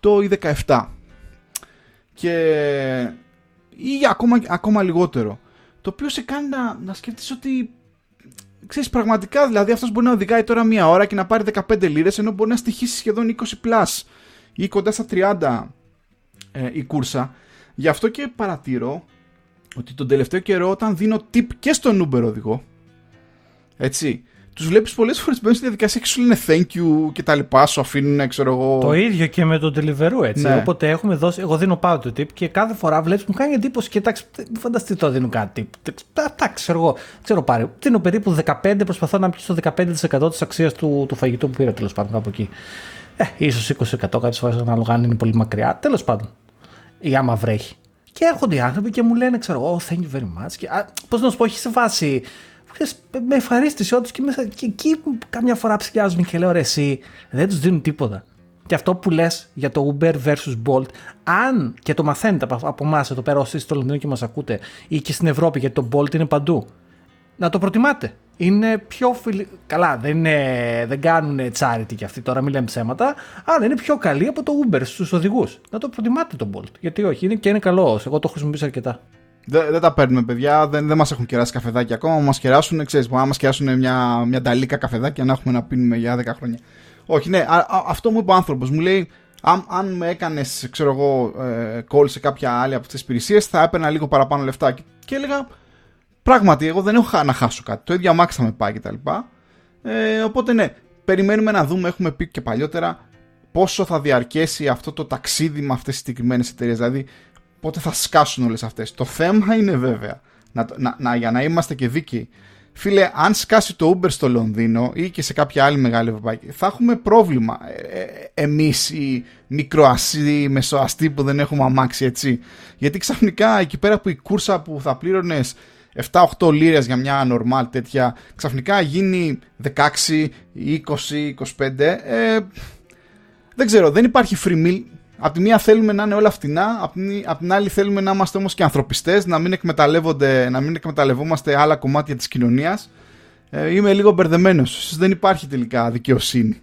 18 ή 17 και ή ακόμα, ακόμα λιγότερο. Το οποίο σε κάνει να, να σκέφτεσαι ότι ξέρεις πραγματικά δηλαδή αυτός μπορεί να οδηγάει τώρα μία ώρα και να πάρει 15 λίρες ενώ μπορεί να στοιχήσει σχεδόν 20 plus ή κοντά στα 30 ε, η κούρσα. Γι' αυτό και παρατηρώ ότι τον τελευταίο καιρό όταν δίνω tip και στον Uber οδηγό έτσι τους βλέπεις πολλές φορές μπαίνουν στη διαδικασία και σου λένε thank you και τα λοιπά, σου αφήνουν, ξέρω εγώ. Το ίδιο και με τον Deliveroo έτσι. Ναι. Όποτε έχουμε δώσει, εγώ δίνω το tip και κάθε φορά βλέπεις, μου κάνει εντύπωση και εντάξει, φανταστείτε το δίνουν κάτι tip. Εντάξει, ξέρω εγώ, ξέρω πάρει. Δίνω περίπου 15, προσπαθώ να πιω το 15% της αξίας του, του φαγητού που πήρα τέλος πάντων από εκεί. Ε, ίσως 20% κάποιες φορές ανάλογα αν είναι πολύ μακριά. Τέλος πάντων. Ή άμα βρέχει. Και έρχονται οι άνθρωποι και μου λένε, ξέρω εγώ, oh, thank you very much. Πώς να σου πω, έχεις σε βάση με ευχαρίστηση όντως και, μέσα, και εκεί καμιά φορά ψηλιάζουν και λέω ρε εσύ δεν τους δίνουν τίποτα. Και αυτό που λες για το Uber versus Bolt, αν και το μαθαίνετε από εμάς εδώ πέρα, όσοι στο Λονδίνο και μας ακούτε, ή και στην Ευρώπη, γιατί το Bolt είναι παντού, να το προτιμάτε. Είναι πιο φιλ... Καλά, δεν, είναι... δεν κάνουν charity κι αυτοί τώρα, μην λέμε ψέματα, αλλά είναι πιο καλή από το Uber στους οδηγούς. Να το προτιμάτε το Bolt. Γιατί όχι, είναι και είναι καλό. Εγώ το χρησιμοποιήσω αρκετά. Δεν, δεν τα παίρνουμε, παιδιά. Δεν, δεν μας έχουν κεράσει καφεδάκια ακόμα. Μας κεράσουν, ξέρεις, να μας κεράσουν μια, μια νταλίκα καφεδάκια να έχουμε να πίνουμε για 10 χρόνια. Όχι, ναι, α, α, αυτό μου είπε ο άνθρωπος. Μου λέει, αν, αν με έκανες, ξέρω εγώ, ε, call σε κάποια άλλη από αυτές τις υπηρεσίες, θα έπαιρνα λίγο παραπάνω λεφτά. Και, και έλεγα, πράγματι, εγώ δεν έχω να χάσω κάτι. Το ίδιο αμάξι θα με πάει κτλ. Ε, οπότε, ναι, περιμένουμε να δούμε, έχουμε πει και παλιότερα, πόσο θα διαρκέσει αυτό το ταξίδι με αυτές τις συγκεκριμένες εταιρείες. Δηλαδή, πότε θα σκάσουν όλες αυτές. Το θέμα είναι βέβαια, να, να, να, για να είμαστε και δίκαιοι, φίλε, αν σκάσει το Uber στο Λονδίνο ή και σε κάποια άλλη μεγάλη ευρωπαϊκή, θα έχουμε πρόβλημα. Ε, ε, εμείς οι μικροαστοί, οι μεσοαστοί που δεν έχουμε αμάξει έτσι. Γιατί ξαφνικά εκεί πέρα που η κούρσα που θα πλήρωνε 7-8 λίρες για μια normal τέτοια, ξαφνικά γίνει 16, 20, 25. Ε, δεν ξέρω, δεν υπάρχει free meal Απ' τη μία θέλουμε να είναι όλα φτηνά, απ' την άλλη θέλουμε να είμαστε όμως και ανθρωπιστές, να μην, εκμεταλλεύονται, να μην εκμεταλλευόμαστε άλλα κομμάτια της κοινωνίας. Ε, είμαι λίγο μπερδεμένος. δεν υπάρχει τελικά δικαιοσύνη.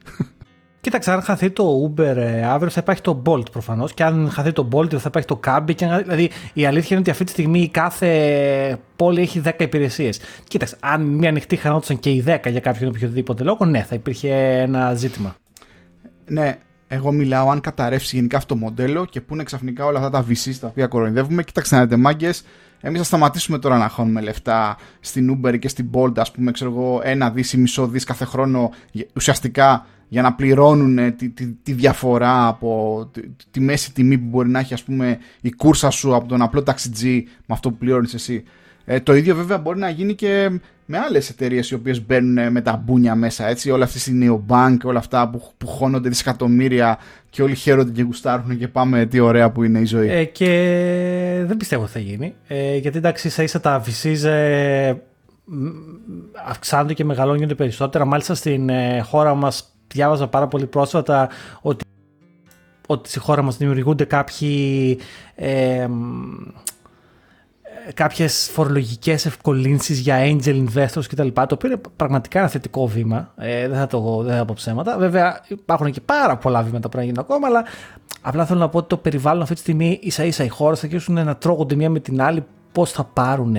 Κοίταξε, αν χαθεί το Uber ε, αύριο θα υπάρχει το Bolt προφανώς. Και αν χαθεί το Bolt θα υπάρχει το Cabby. Και, δηλαδή η αλήθεια είναι ότι αυτή τη στιγμή κάθε πόλη έχει 10 υπηρεσίες. Κοίταξε, αν μια ανοιχτή χαρόντουσαν και οι 10 για κάποιον οποιοδήποτε λόγο, ναι, θα υπήρχε ένα ζήτημα. Ναι, Εγώ μιλάω αν καταρρεύσει γενικά αυτό το μοντέλο και πού είναι ξαφνικά όλα αυτά τα VC τα οποία κοροϊδεύουμε. Κοιτάξτε να δείτε, μάγκες, εμείς θα σταματήσουμε τώρα να χώνουμε λεφτά στην Uber και στην Bolt, ας πούμε, ξέρω εγώ, ένα δις ή μισό δις κάθε χρόνο ουσιαστικά για να πληρώνουν τη, τη, τη διαφορά από τη, τη, μέση τιμή που μπορεί να έχει ας πούμε η κούρσα σου από τον απλό ταξιτζή με αυτό που πληρώνεις εσύ. Ε, το ίδιο βέβαια μπορεί να γίνει και με άλλες εταιρείες οι οποίες μπαίνουν με τα μπούνια μέσα. Έτσι, όλα αυτή η Neobank, όλα αυτά που, που χώνονται δισεκατομμύρια και όλοι χαίρονται και γουστάρουν και πάμε τι ωραία που είναι η ζωή. Ε, και δεν πιστεύω ότι θα γίνει. Ε, γιατί εντάξει, ίσα ίσα τα VCs ε, αυξάνονται και μεγαλώνονται περισσότερα. Μάλιστα στην ε, χώρα μας διάβαζα πάρα πολύ πρόσφατα ότι, ότι στη χώρα μας δημιουργούνται κάποιοι ε, κάποιες φορολογικές ευκολύνσεις για angel investors κτλ. Το οποίο είναι πραγματικά ένα θετικό βήμα. Ε, δεν, θα το, δεν θα πω ψέματα. Βέβαια υπάρχουν και πάρα πολλά βήματα που να γίνουν ακόμα, αλλά απλά θέλω να πω ότι το περιβάλλον αυτή τη στιγμή ίσα ίσα οι χώρες θα αρχίσουν να τρώγονται μία με την άλλη πώς θα πάρουν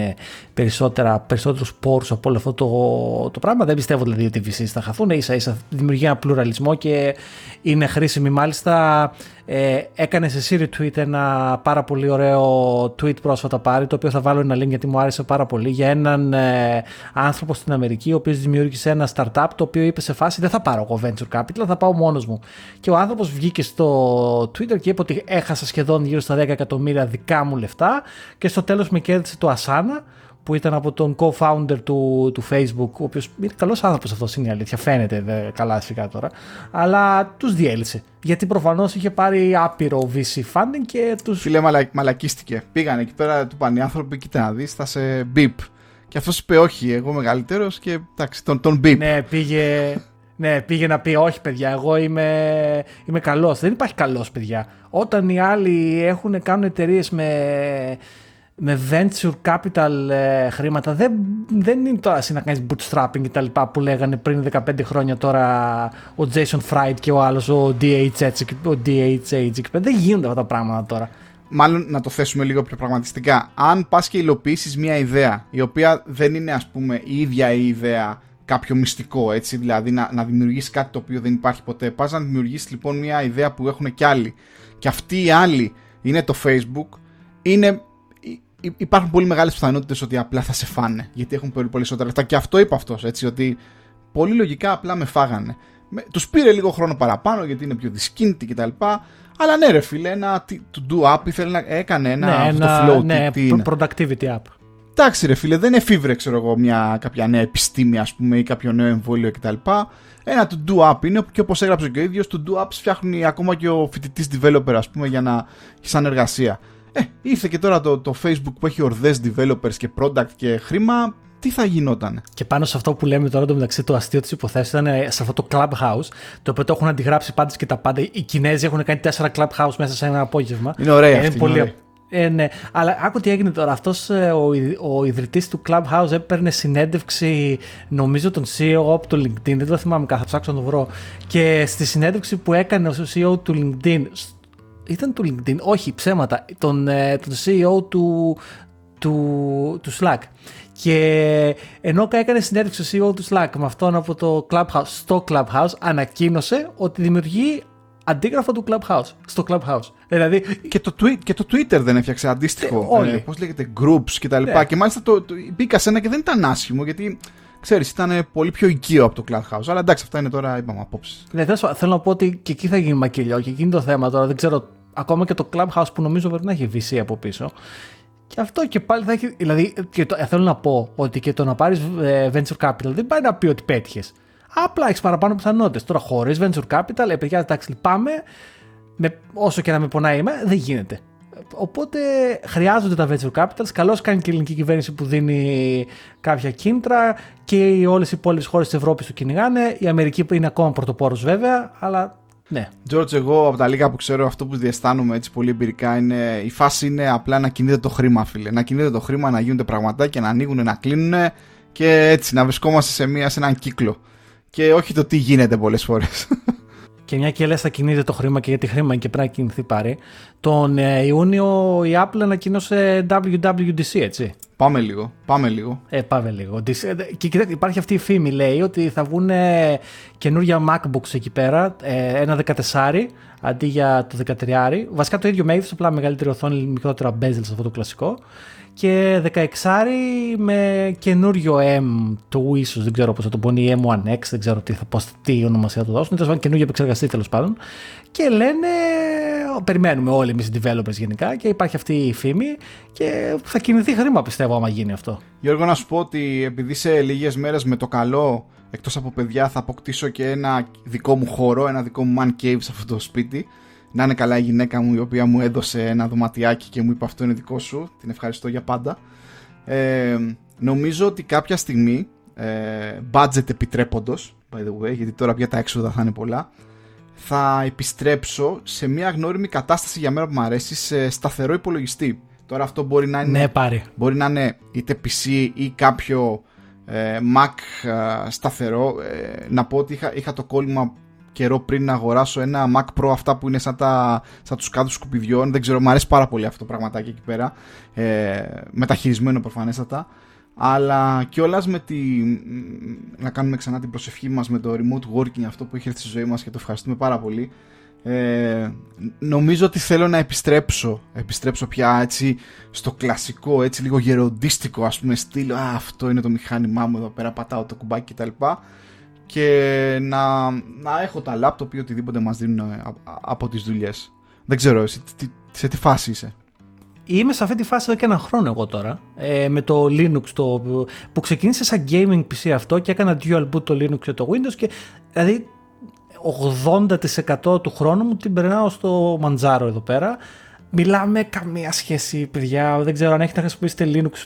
περισσότερα, περισσότερους πόρους από όλο αυτό το, το πράγμα. Δεν πιστεύω δηλαδή ότι οι VCs θα χαθούν, ίσα ίσα δημιουργεί ένα πλουραλισμό και είναι χρήσιμη. Μάλιστα ε, έκανε σε Siri Tweet ένα πάρα πολύ ωραίο tweet πρόσφατα πάρει, το οποίο θα βάλω ένα link γιατί μου άρεσε πάρα πολύ, για έναν ε, άνθρωπο στην Αμερική, ο οποίος δημιούργησε ένα startup, το οποίο είπε σε φάση δεν θα πάρω εγώ venture capital, θα πάω μόνος μου. Και ο άνθρωπος βγήκε στο Twitter και είπε ότι έχασα σχεδόν γύρω στα 10 εκατομμύρια δικά μου λεφτά και στο τέλος με κέρδισε το Asana, που ήταν από τον co-founder του, του Facebook, ο οποίος είναι καλός άνθρωπος αυτός είναι η αλήθεια. Φαίνεται δε, καλά φυσικά τώρα. Αλλά τους διέλυσε. Γιατί προφανώς είχε πάρει άπειρο VC funding και του. Φίλε, μαλα, μαλακίστηκε. Πήγανε εκεί πέρα, του πάνε οι άνθρωποι, κοίτα να δεις, θα σε beep. Και αυτός είπε όχι, εγώ μεγαλύτερος και εντάξει, τον, τον beep. Ναι, πήγε. Ναι, πήγε να πει όχι παιδιά, εγώ είμαι, είμαι καλός. Δεν υπάρχει καλός παιδιά. Όταν οι άλλοι έχουν, κάνουν εταιρείες με με venture capital ε, χρήματα. Δεν, δεν είναι τώρα να κάνεις bootstrapping και τα λοιπά που λέγανε πριν 15 χρόνια τώρα ο Jason Fried και ο άλλος ο DHH, ο DHH δεν γίνονται αυτά τα πράγματα τώρα. Μάλλον να το θέσουμε λίγο πιο πραγματιστικά. Αν πας και υλοποιήσεις μια ιδέα η οποία δεν είναι ας πούμε η ίδια η ιδέα κάποιο μυστικό έτσι δηλαδή να, να δημιουργήσει κάτι το οποίο δεν υπάρχει ποτέ πας να δημιουργήσεις λοιπόν μια ιδέα που έχουν κι άλλοι. Και αυτή η άλλη είναι το facebook είναι υπάρχουν πολύ μεγάλες πιθανότητες ότι απλά θα σε φάνε. Γιατί έχουν πολύ περισσότερα λεφτά. Και αυτό είπε αυτός, έτσι, ότι πολύ λογικά απλά με φάγανε. Τους πήρε λίγο χρόνο παραπάνω γιατί είναι πιο δυσκίνητοι κτλ. Αλλά ναι, ρε φίλε, ένα to do app ήθελε να έκανε ένα, ναι, αυτό ένα, flow. Ναι, τι, τι productivity app. Εντάξει, ρε φίλε, δεν εφήβρε, ξέρω εγώ, μια, κάποια νέα επιστήμη, ας πούμε, ή κάποιο νέο εμβόλιο κτλ. Ένα to do app είναι και όπως έγραψε και ο ίδιος, to do apps φτιάχνει ακόμα και ο φοιτητής developer, ας πούμε, για να σαν εργασία. Ε, ήρθε και τώρα το, το Facebook που έχει ορδές developers και product και χρήμα. Τι θα γινόταν. Και πάνω σε αυτό που λέμε τώρα το μεταξύ το αστείο της υποθέση ήταν σε αυτό το clubhouse, το οποίο το έχουν αντιγράψει πάντε και τα πάντα. Οι Κινέζοι έχουν κάνει τέσσερα clubhouse μέσα σε ένα απόγευμα. Είναι ωραία. Είναι πολύ, είναι ε, ναι. Αλλά άκου τι έγινε τώρα. Αυτός ε, ο, ο ιδρυτής του Clubhouse έπαιρνε συνέντευξη, νομίζω, τον CEO από το LinkedIn. Δεν το θυμάμαι καν, θα ψάξω να το βρω. Και στη συνέντευξη που έκανε ο CEO του LinkedIn ήταν του LinkedIn, όχι ψέματα, τον, ε, τον CEO του, του, του Slack. Και ενώ έκανε συνέντευξη ο CEO του Slack με αυτόν από το Clubhouse, στο Clubhouse, ανακοίνωσε ότι δημιουργεί αντίγραφο του Clubhouse, στο Clubhouse. Δηλαδή... Και, το tweet, και το Twitter δεν έφτιαξε αντίστοιχο. Ε, όλοι. Ε, πώς λέγεται, groups και τα λοιπά. Ναι. Και μάλιστα το, το, μπήκα σε ένα και δεν ήταν άσχημο, γιατί ξέρεις, ήταν πολύ πιο οικείο από το Clubhouse. Αλλά εντάξει, αυτά είναι τώρα, είπαμε, απόψεις. Ναι, θέλω να πω ότι και εκεί θα γίνει μακελιό και εκείνη το θέμα τώρα. Δεν ξέρω ακόμα και το Clubhouse που νομίζω πρέπει να έχει VC από πίσω. Και αυτό και πάλι θα έχει. Δηλαδή, και το, θέλω να πω ότι και το να πάρεις ε, venture capital δεν πάει να πει ότι πέτυχες. Απλά έχεις παραπάνω πιθανότητες. Τώρα, χωρίς venture capital, ε, παιδιά, εντάξει, λυπάμαι. Με, όσο και να με πονάει είμαι, δεν γίνεται. Οπότε χρειάζονται τα venture capitals. Καλώς κάνει και η ελληνική κυβέρνηση που δίνει κάποια κίνητρα και όλες οι υπόλοιπες χώρες της Ευρώπης του κυνηγάνε. Η Αμερική είναι ακόμα πρωτοπόρος βέβαια, αλλά ναι. George, εγώ από τα λίγα που ξέρω, αυτό που διαισθάνομαι έτσι πολύ εμπειρικά είναι η φάση είναι απλά να κινείται το χρήμα, φίλε. Να κινείται το χρήμα, να γίνονται πραγματάκια, να ανοίγουν, να κλείνουν και έτσι να βρισκόμαστε σε, μια, σε έναν κύκλο. Και όχι το τι γίνεται πολλές φορές. Και μια και λες, θα κινείται το χρήμα και γιατί χρήμα και πρέπει να κινηθεί πάρει. Τον ε, Ιούνιο η Apple ανακοίνωσε WWDC, έτσι. Πάμε λίγο. Πάμε λίγο. Ε, πάμε λίγο. Ε, και κοιτάξτε, υπάρχει αυτή η φήμη, λέει, ότι θα βγουν καινούργια MacBooks εκεί πέρα. Ε, ένα 14 αντί για το 13. Βασικά το ίδιο μέγεθος, απλά μεγαλύτερη οθόνη, μικρότερα bezel σε αυτό το κλασικό. Και 16 με καινούριο M του ίσω, δεν ξέρω πώς θα το πούνε, M1X, δεν ξέρω τι, θα, πώς, τι ονομασία θα το δώσουν. Τέλος πάντων, καινούργιο επεξεργαστή τέλος πάντων. Και λένε, περιμένουμε όλοι εμείς οι developers γενικά και υπάρχει αυτή η φήμη και θα κινηθεί χρήμα πιστεύω άμα γίνει αυτό. Γιώργο, να σου πω ότι επειδή σε λίγες μέρες με το καλό εκτός από παιδιά θα αποκτήσω και ένα δικό μου χώρο, ένα δικό μου man cave σε αυτό το σπίτι. Να είναι καλά η γυναίκα μου η οποία μου έδωσε ένα δωματιάκι και μου είπε αυτό είναι δικό σου. Την ευχαριστώ για πάντα. Ε, νομίζω ότι κάποια στιγμή, ε, budget επιτρέποντος, by the way, γιατί τώρα πια τα έξοδα θα είναι πολλά, θα επιστρέψω σε μια γνώριμη κατάσταση για μένα που μου αρέσει σε σταθερό υπολογιστή. Τώρα αυτό μπορεί να είναι, ναι, πάρει. μπορεί να είναι είτε PC ή κάποιο ε, Mac ε, σταθερό. Ε, να πω ότι είχα, είχα το κόλλημα καιρό πριν να αγοράσω ένα Mac Pro αυτά που είναι σαν, τα, σαν τους κάτω σκουπιδιών. Δεν ξέρω, μου αρέσει πάρα πολύ αυτό το πραγματάκι εκεί πέρα. Ε, μεταχειρισμένο προφανέστατα. Αλλά κιόλας με τη. Να κάνουμε ξανά την προσευχή μας με το remote working, αυτό που έχει έρθει στη ζωή μας και το ευχαριστούμε πάρα πολύ. Ε, νομίζω ότι θέλω να επιστρέψω επιστρέψω πια έτσι στο κλασικό έτσι λίγο γεροντίστικο ας πούμε στυλ α, αυτό είναι το μηχάνημά μου εδώ πέρα πατάω το κουμπάκι κτλ και να, να έχω τα λάπτοπ ή οτιδήποτε μας δίνουν ε, από τις δουλειές. Δεν ξέρω εσύ, σε τι φάση είσαι; Είμαι σε αυτή τη φάση εδώ και ένα χρόνο εγώ τώρα ε, με το Linux το, που ξεκίνησε σαν gaming PC αυτό και έκανα dual boot το Linux και το Windows και δηλαδή 80% του χρόνου μου την περνάω στο Μαντζάρο εδώ πέρα. Μιλάμε καμία σχέση, παιδιά. Δεν ξέρω αν έχετε χρησιμοποιήσει Linux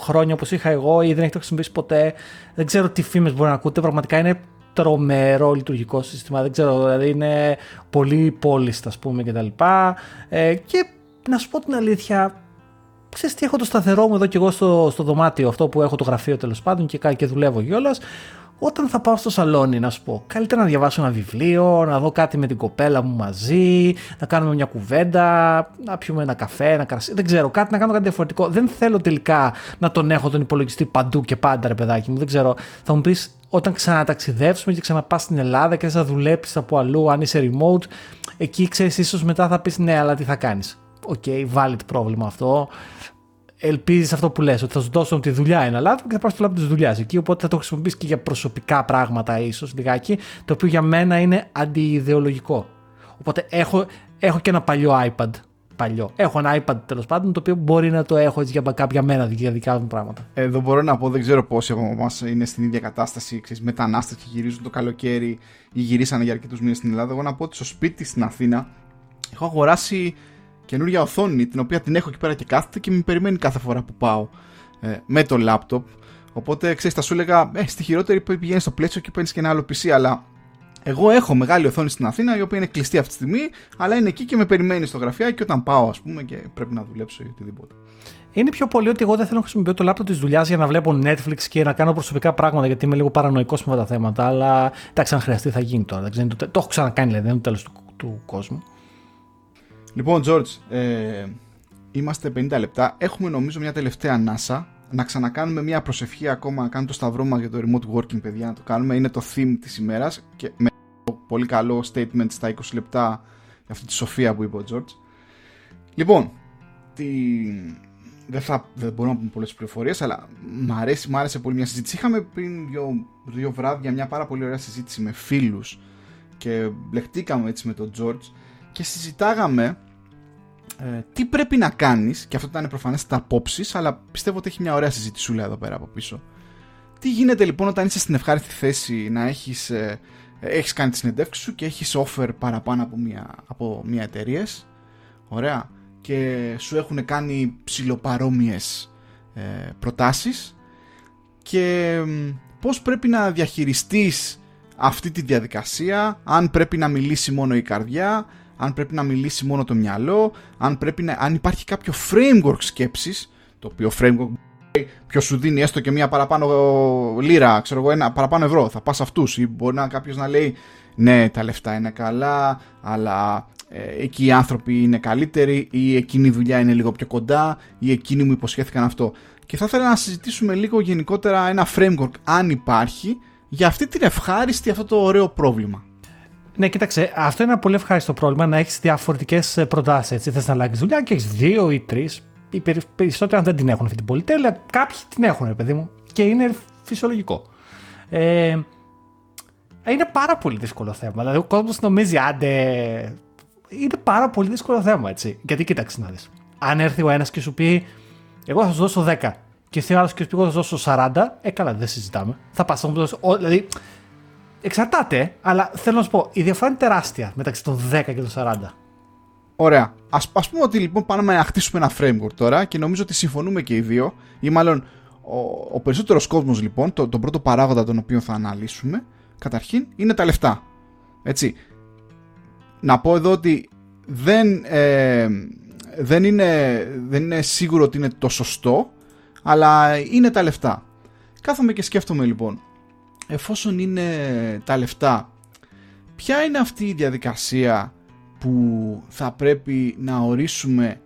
χρόνια όπως είχα εγώ ή δεν έχετε χρησιμοποιήσει ποτέ. Δεν ξέρω τι φήμες μπορεί να ακούτε. Πραγματικά είναι τρομερό λειτουργικό σύστημα. Δεν ξέρω, δηλαδή είναι πολύ πόλιστα, ας πούμε, κτλ. Ε, και να σου πω την αλήθεια, ξέρεις τι έχω το σταθερό μου εδώ και εγώ στο, στο δωμάτιο αυτό που έχω το γραφείο τέλος πάντων και, και δουλεύω κιόλας όταν θα πάω στο σαλόνι να σου πω καλύτερα να διαβάσω ένα βιβλίο, να δω κάτι με την κοπέλα μου μαζί, να κάνουμε μια κουβέντα, να πιούμε ένα καφέ, ένα κρασί, δεν ξέρω, κάτι να κάνω κάτι διαφορετικό. Δεν θέλω τελικά να τον έχω τον υπολογιστή παντού και πάντα ρε παιδάκι μου, δεν ξέρω. Θα μου πεις όταν ξαναταξιδεύσουμε και ξαναπάς στην Ελλάδα και θα δουλέψεις από αλλού, αν είσαι remote, εκεί ξέρεις, ίσως μετά θα πεις ναι, αλλά τι θα κάνεις. OK, okay, valid πρόβλημα αυτό ελπίζεις αυτό που λες, ότι θα σου δώσω τη δουλειά ένα λάθο και θα πάρεις το λάθο της δουλειάς εκεί. Οπότε θα το χρησιμοποιήσεις και για προσωπικά πράγματα, ίσως λιγάκι, το οποίο για μένα είναι αντιδεοντολογικό. Οπότε έχω, έχω και ένα παλιό iPad. Παλιό. Έχω ένα iPad τέλος πάντων, το οποίο μπορεί να το έχω έτσι για κάποια μένα για δικά μου πράγματα. Εδώ μπορώ να πω, δεν ξέρω πόσοι από εμά είναι στην ίδια κατάσταση, μετανάστες και γυρίζουν το καλοκαίρι ή γυρίσανε για αρκετούς μήνες στην Ελλάδα. Εγώ να πω ότι στο σπίτι στην Αθήνα έχω αγοράσει καινούργια οθόνη την οποία την έχω εκεί πέρα και κάθεται και με περιμένει κάθε φορά που πάω ε, με το λάπτοπ. Οπότε ξέρεις, θα σου έλεγα, ε, στη χειρότερη που πηγαίνεις στο πλαίσιο και παίρνεις και ένα άλλο PC, αλλά εγώ έχω μεγάλη οθόνη στην Αθήνα η οποία είναι κλειστή αυτή τη στιγμή, αλλά είναι εκεί και με περιμένει στο γραφείο και όταν πάω, ας πούμε, και πρέπει να δουλέψω ή οτιδήποτε. Είναι πιο πολύ ότι εγώ δεν θέλω να χρησιμοποιώ το λάπτοπ της δουλειάς για να βλέπω Netflix και να κάνω προσωπικά πράγματα γιατί είμαι λίγο παρανοϊκός με αυτά τα θέματα. Αλλά εντάξει, αν χρειαστεί θα γίνει τώρα. το, το, έχω ξανακάνει, δηλαδή, δεν είναι το τέλος του, του κόσμου. Λοιπόν, George, ε, είμαστε 50 λεπτά. Έχουμε νομίζω μια τελευταία ανάσα. Να ξανακάνουμε μια προσευχή ακόμα, να κάνουμε το σταυρό μας για το remote working, παιδιά, να το κάνουμε. Είναι το theme της ημέρας και με το πολύ καλό statement στα 20 λεπτά για αυτή τη σοφία που είπε ο George. Λοιπόν, τη... δεν, θα, δεν μπορώ να πούμε πολλές πληροφορίες, αλλά μ' αρέσει, μ άρεσε πολύ μια συζήτηση. Είχαμε πριν δύο, δύο βράδια μια πάρα πολύ ωραία συζήτηση με φίλους και μπλεχτήκαμε έτσι με τον George και συζητάγαμε ε, τι πρέπει να κάνεις και αυτό ήταν προφανές τα απόψεις αλλά πιστεύω ότι έχει μια ωραία συζητησούλα εδώ πέρα από πίσω τι γίνεται λοιπόν όταν είσαι στην ευχάριστη θέση να έχεις, ε, έχεις κάνει τη συνεντεύξη σου και έχεις offer παραπάνω από μια, από μια εταιρείες; ωραία και σου έχουν κάνει ψηλοπαρόμοιες ε, προτάσεις; Και πώς πρέπει να διαχειριστείς αυτή τη διαδικασία αν πρέπει να μιλήσει μόνο η καρδιά αν πρέπει να μιλήσει μόνο το μυαλό, αν, πρέπει να, αν υπάρχει κάποιο framework σκέψης, το οποίο framework ποιος σου δίνει έστω και μία παραπάνω λίρα, ξέρω εγώ, ένα παραπάνω ευρώ, θα πας αυτούς ή μπορεί να κάποιος να λέει ναι τα λεφτά είναι καλά αλλά ε, εκεί οι άνθρωποι είναι καλύτεροι ή εκείνη η δουλειά είναι λίγο πιο κοντά ή εκείνοι μου υποσχέθηκαν αυτό. Και θα ήθελα να συζητήσουμε λίγο γενικότερα ένα framework αν υπάρχει για αυτή την ευχάριστη, αυτό το ωραίο πρόβλημα. Ναι, κοίταξε, αυτό είναι ένα πολύ ευχάριστο πρόβλημα να έχεις διαφορετικές προτάσεις. Θες να αλλάξεις δουλειά και έχεις δύο ή τρεις. Οι περισσότεροι, αν δεν την έχουν αυτή την πολυτέλεια, κάποιοι την έχουν, παιδί μου. Και είναι φυσιολογικό. Ε, είναι πάρα πολύ δύσκολο θέμα. Δηλαδή, ο κόσμος νομίζει, άντε. Είναι πάρα πολύ δύσκολο θέμα, έτσι. Γιατί κοίταξε να δεις. Αν έρθει ο ένας και σου πει, Εγώ θα σου δώσω 10 και ο άλλος και σου πει, Εγώ θα σου δώσω 40, ε, καλά, δεν συζητάμε. Θα πας να μου δώσει. Δηλαδή, εξαρτάται, αλλά θέλω να σου πω, η διαφορά είναι τεράστια μεταξύ των 10 και των 40. Ωραία. Α ας πούμε ότι λοιπόν πάμε να χτίσουμε ένα framework τώρα και νομίζω ότι συμφωνούμε και οι δύο, ή μάλλον ο, ο περισσότερος κόσμος λοιπόν, το, τον πρώτο παράγοντα τον οποίο θα αναλύσουμε, καταρχήν είναι τα λεφτά. Έτσι. Να πω εδώ ότι δεν, ε, δεν, είναι, δεν είναι σίγουρο ότι είναι το σωστό, αλλά είναι τα λεφτά. Κάθομαι και σκέφτομαι λοιπόν, εφόσον είναι τα λεφτά, ποια είναι αυτή η διαδικασία που θα πρέπει να ορίσουμε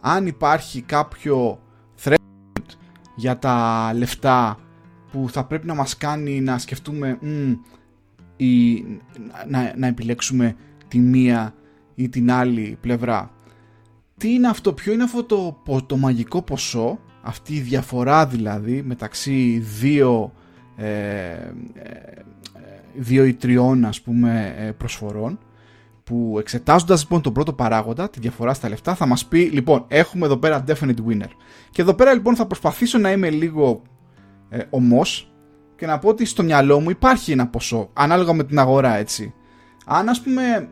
αν υπάρχει κάποιο threat για τα λεφτά που θα πρέπει να μας κάνει να σκεφτούμε ή να, να επιλέξουμε τη μία ή την άλλη πλευρά. Τι είναι αυτό, ποιο είναι αυτό το, το μαγικό ποσό, αυτή η διαφορά δηλαδή μεταξύ δύο, ε, ε, δύο ή τριών ας πούμε ε, προσφορών που εξετάζοντας λοιπόν τον πρώτο παράγοντα, τη διαφορά στα λεφτά, θα μας πει λοιπόν έχουμε εδώ πέρα definite winner. Και εδώ πέρα λοιπόν θα προσπαθήσω να είμαι λίγο ε, ομός και να πω ότι στο μυαλό μου υπάρχει ένα ποσό, ανάλογα με την αγορά έτσι. Αν ας πούμε,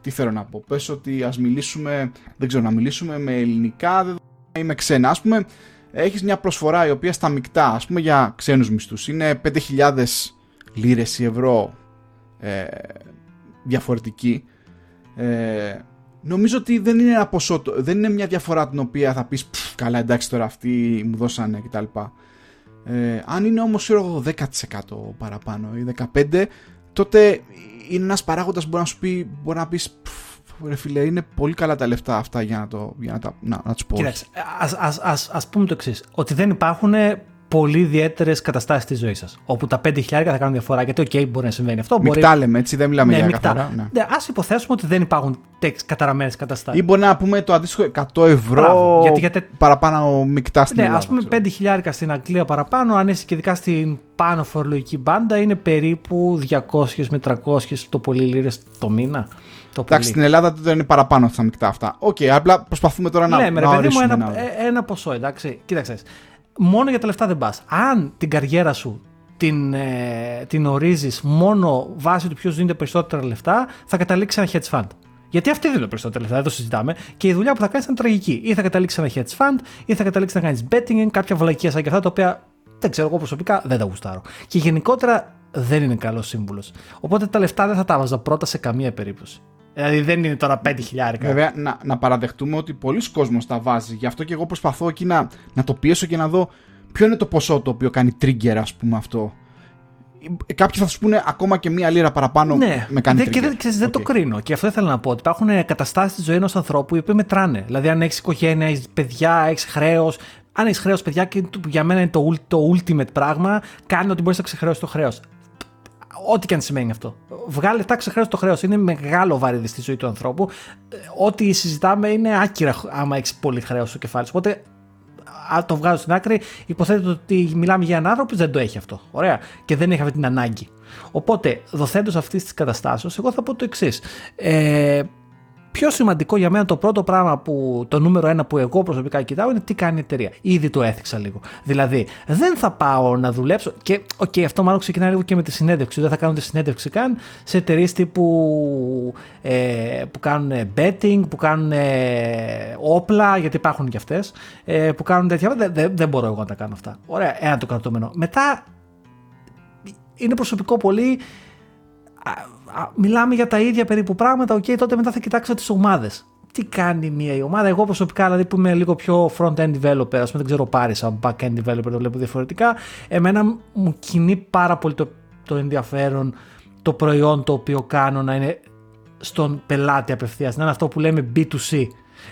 τι θέλω να πω, πες ότι ας μιλήσουμε, δεν ξέρω, να μιλήσουμε με ελληνικά δεν ή με ξένα. Ας πούμε, έχεις μια προσφορά η οποία στα μεικτά, ας πούμε για ξένους μισθούς, είναι 5.000 λίρες ή ευρώ ε, διαφορετική. Ε, νομίζω ότι δεν είναι ένα ποσό, δεν είναι μια διαφορά την οποία θα πεις καλά εντάξει τώρα αυτοί μου δώσανε κτλ. Ε, αν είναι όμως 10% παραπάνω ή 15% τότε είναι ένας παράγοντας που μπορεί να σου πει μπορεί να πεις ρε φίλε είναι πολύ καλά τα λεφτά αυτά για να, το, για να, τα, να, να τους πω Κοίταξε, ας, ας, ας, ας πούμε το εξής. ότι δεν υπάρχουν πολύ ιδιαίτερες καταστάσεις τη ζωή σας. Όπου τα 5.000 θα κάνουν διαφορά. Γιατί, OK, μπορεί να συμβαίνει αυτό. Μεικτά μπορεί... λέμε, έτσι, δεν μιλάμε ναι, για καθαρά. Ναι. Ναι, Ας υποθέσουμε ότι δεν υπάρχουν καταραμένες καταστάσεις. Ή μπορεί να πούμε το αντίστοιχο 100 ευρώ γιατί, γιατί... παραπάνω μεικτά στην ναι, Ελλάδα. Ας πούμε 5.000 στην Αγγλία παραπάνω, αν είσαι και ειδικά στην πάνω φορολογική μπάντα, είναι περίπου 200 με 300 το πολύ λίρες το μήνα. Το Εντάξει, στην Ελλάδα δεν είναι παραπάνω στα μεικτά αυτά. OK, okay, απλά προσπαθούμε τώρα ναι, να, με, να παιδί μου ένα, ένα, ένα ποσό, εντάξει. Κοίταξε μόνο για τα λεφτά δεν πας. Αν την καριέρα σου την, ε, την ορίζεις μόνο βάσει του ποιος δίνεται περισσότερα λεφτά, θα καταλήξεις ένα hedge fund. Γιατί αυτή δίνει περισσότερα λεφτά, δεν το συζητάμε. Και η δουλειά που θα κάνεις είναι τραγική. Ή θα καταλήξεις ένα hedge fund, ή θα καταλήξεις να κάνεις betting, κάποια βλακία σαν και αυτά τα οποία δεν ξέρω εγώ προσωπικά δεν τα γουστάρω. Και γενικότερα δεν είναι καλός σύμβουλος. Οπότε τα λεφτά δεν θα τα βάζα πρώτα σε καμία περίπτωση. Δηλαδή δεν είναι τώρα 5 χιλιάρικα. Βέβαια, να, να παραδεχτούμε ότι πολλοί κόσμος τα βάζει. Γι' αυτό και εγώ προσπαθώ εκεί να, να το πιέσω και να δω ποιο είναι το ποσό το οποίο κάνει trigger, ας πούμε, αυτό. Κάποιοι θα σου πούνε ακόμα και μία λίρα παραπάνω ναι, με κάνει και δεν, δεν το κρίνω. Και αυτό ήθελα να πω. Ότι υπάρχουν καταστάσεις στη ζωής ενός ανθρώπου οι οποίοι μετράνε. Δηλαδή, αν έχεις οικογένεια, έχεις παιδιά, έχεις χρέος. Αν έχεις χρέος, παιδιά, και για μένα είναι το, το ultimate πράγμα, κάνει ότι μπορείς να ξεχρεώσεις το χρέος. Ό,τι και αν σημαίνει αυτό. Βγάλε λεφτά, ξεχρέωσε το χρέος. Είναι μεγάλο βάρος στη ζωή του ανθρώπου. Ε, ό,τι συζητάμε είναι άκυρα άμα έχεις πολύ χρέος στο κεφάλι σου. Οπότε, αν το βγάζω στην άκρη, υποθέτω ότι μιλάμε για έναν άνθρωπο που δεν το έχει αυτό. Ωραία. Και δεν έχει αυτή την ανάγκη. Οπότε, δοθέντος αυτής της καταστάσεως, εγώ θα πω το εξής. Ε, πιο σημαντικό για μένα το πρώτο πράγμα που το νούμερο ένα που εγώ προσωπικά κοιτάω είναι τι κάνει η εταιρεία. Ήδη το έθιξα λίγο. Δηλαδή, δεν θα πάω να δουλέψω. Και OK, okay, αυτό μάλλον ξεκινάει λίγο και με τη συνέντευξη. Δεν θα κάνω τη συνέντευξη καν σε εταιρείες τύπου ε, που κάνουν betting, που κάνουν ε, όπλα, γιατί υπάρχουν και αυτές, ε, που κάνουν τέτοια. Δεν, δεν, δεν μπορώ εγώ να τα κάνω αυτά. Ωραία, ένα το κρατούμενο. Μετά είναι προσωπικό πολύ μιλάμε για τα ίδια περίπου πράγματα, οκ, τότε μετά θα κοιτάξω τις ομάδες. Τι κάνει μία η ομάδα, εγώ προσωπικά δηλαδή που είμαι λίγο πιο front-end developer, ας πούμε δεν ξέρω πάρα σαν back-end developer, το βλέπω διαφορετικά, εμένα μου κινεί πάρα πολύ το, το ενδιαφέρον το προϊόν το οποίο κάνω να είναι στον πελάτη απευθείας. Να είναι αυτό που λέμε B2C.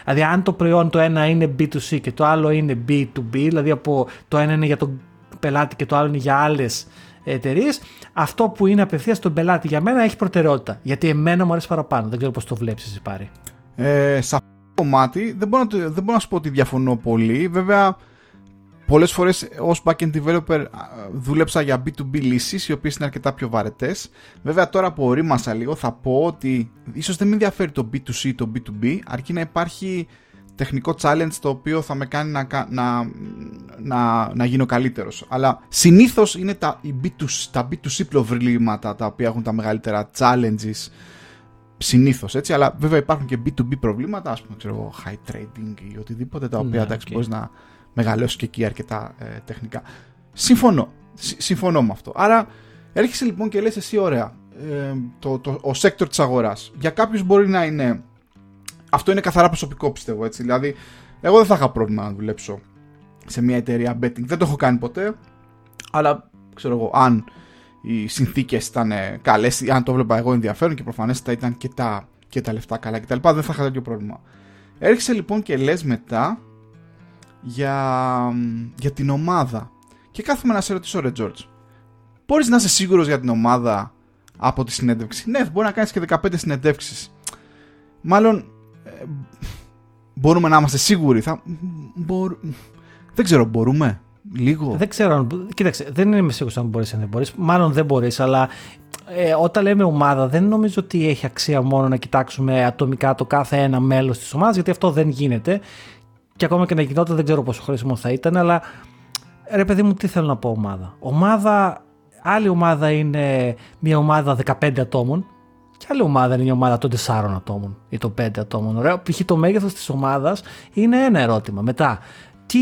Δηλαδή, αν το προϊόν το ένα είναι B2C και το άλλο είναι B2B, δηλαδή από το ένα είναι για τον πελάτη και το άλλο είναι για άλλες εταιρείες, αυτό που είναι απευθείας στον πελάτη για μένα έχει προτεραιότητα. Γιατί εμένα μου αρέσει παραπάνω. Δεν ξέρω πώς το βλέπεις, εσύ πάρει. Ε, σε αυτό το κομμάτι δεν μπορώ, να, δεν μπορώ να σου πω ότι διαφωνώ πολύ. Βέβαια, πολλές φορές ως backend developer δούλεψα για B2B λύσεις, οι οποίες είναι αρκετά πιο βαρετές. Βέβαια, τώρα που ορίμασα λίγο, θα πω ότι ίσως δεν με ενδιαφέρει το B2C ή το B2B, αρκεί να υπάρχει τεχνικό challenge το οποίο θα με κάνει να, να, να, να γίνω καλύτερος. Αλλά συνήθως είναι τα, B2C, τα B2C προβλήματα τα οποία έχουν τα μεγαλύτερα challenges συνήθως έτσι, αλλά βέβαια υπάρχουν και B2B προβλήματα, ας πούμε ξέρω, high trading ή οτιδήποτε τα οποία ναι, εντάξει okay. μπορείς να μεγαλώσεις και εκεί αρκετά ε, τεχνικά. Συμφωνώ, συμφωνώ με αυτό. Άρα έρχεσαι λοιπόν και λες εσύ ωραία, ε, το, το, ο sector της αγοράς. Για κάποιους μπορεί να είναι αυτό είναι καθαρά προσωπικό πιστεύω έτσι. Δηλαδή, εγώ δεν θα είχα πρόβλημα να δουλέψω σε μια εταιρεία betting. Δεν το έχω κάνει ποτέ. Αλλά ξέρω εγώ, αν οι συνθήκες ήταν καλές, αν το βλέπα εγώ ενδιαφέρον και προφανέστατα ήταν και τα, και τα λεφτά καλά κτλ. Δεν θα είχα τέτοιο πρόβλημα. Έρχεσαι λοιπόν και λες μετά για, για την ομάδα. Και κάθομαι να σε ρωτήσω, ρε George, μπορείς να είσαι σίγουρος για την ομάδα από τη συνέντευξη; Ναι, μπορεί να κάνεις και 15 συνεντεύξεις. Μάλλον μπορούμε να είμαστε σίγουροι. Θα... Δεν ξέρω, μπορούμε. Λίγο; Δεν ξέρω αν. Κοίταξε, δεν είμαι σίγουρος αν μπορείς ή δεν μπορείς. Μάλλον δεν μπορείς, αλλά ε, όταν λέμε ομάδα, δεν νομίζω ότι έχει αξία μόνο να κοιτάξουμε ατομικά το κάθε ένα μέλος της ομάδας, γιατί αυτό δεν γίνεται. Και ακόμα και να γινόταν, δεν ξέρω πόσο χρήσιμο θα ήταν, αλλά ρε παιδί μου, τι θέλω να πω ομάδα. Ομάδα, άλλη ομάδα είναι μια ομάδα 15 ατόμων, και άλλη ομάδα είναι η ομάδα των 4 ατόμων ή των 5 ατόμων. Ωραία. Π.χ. το μέγεθος της ομάδας είναι ένα ερώτημα. Μετά, τι,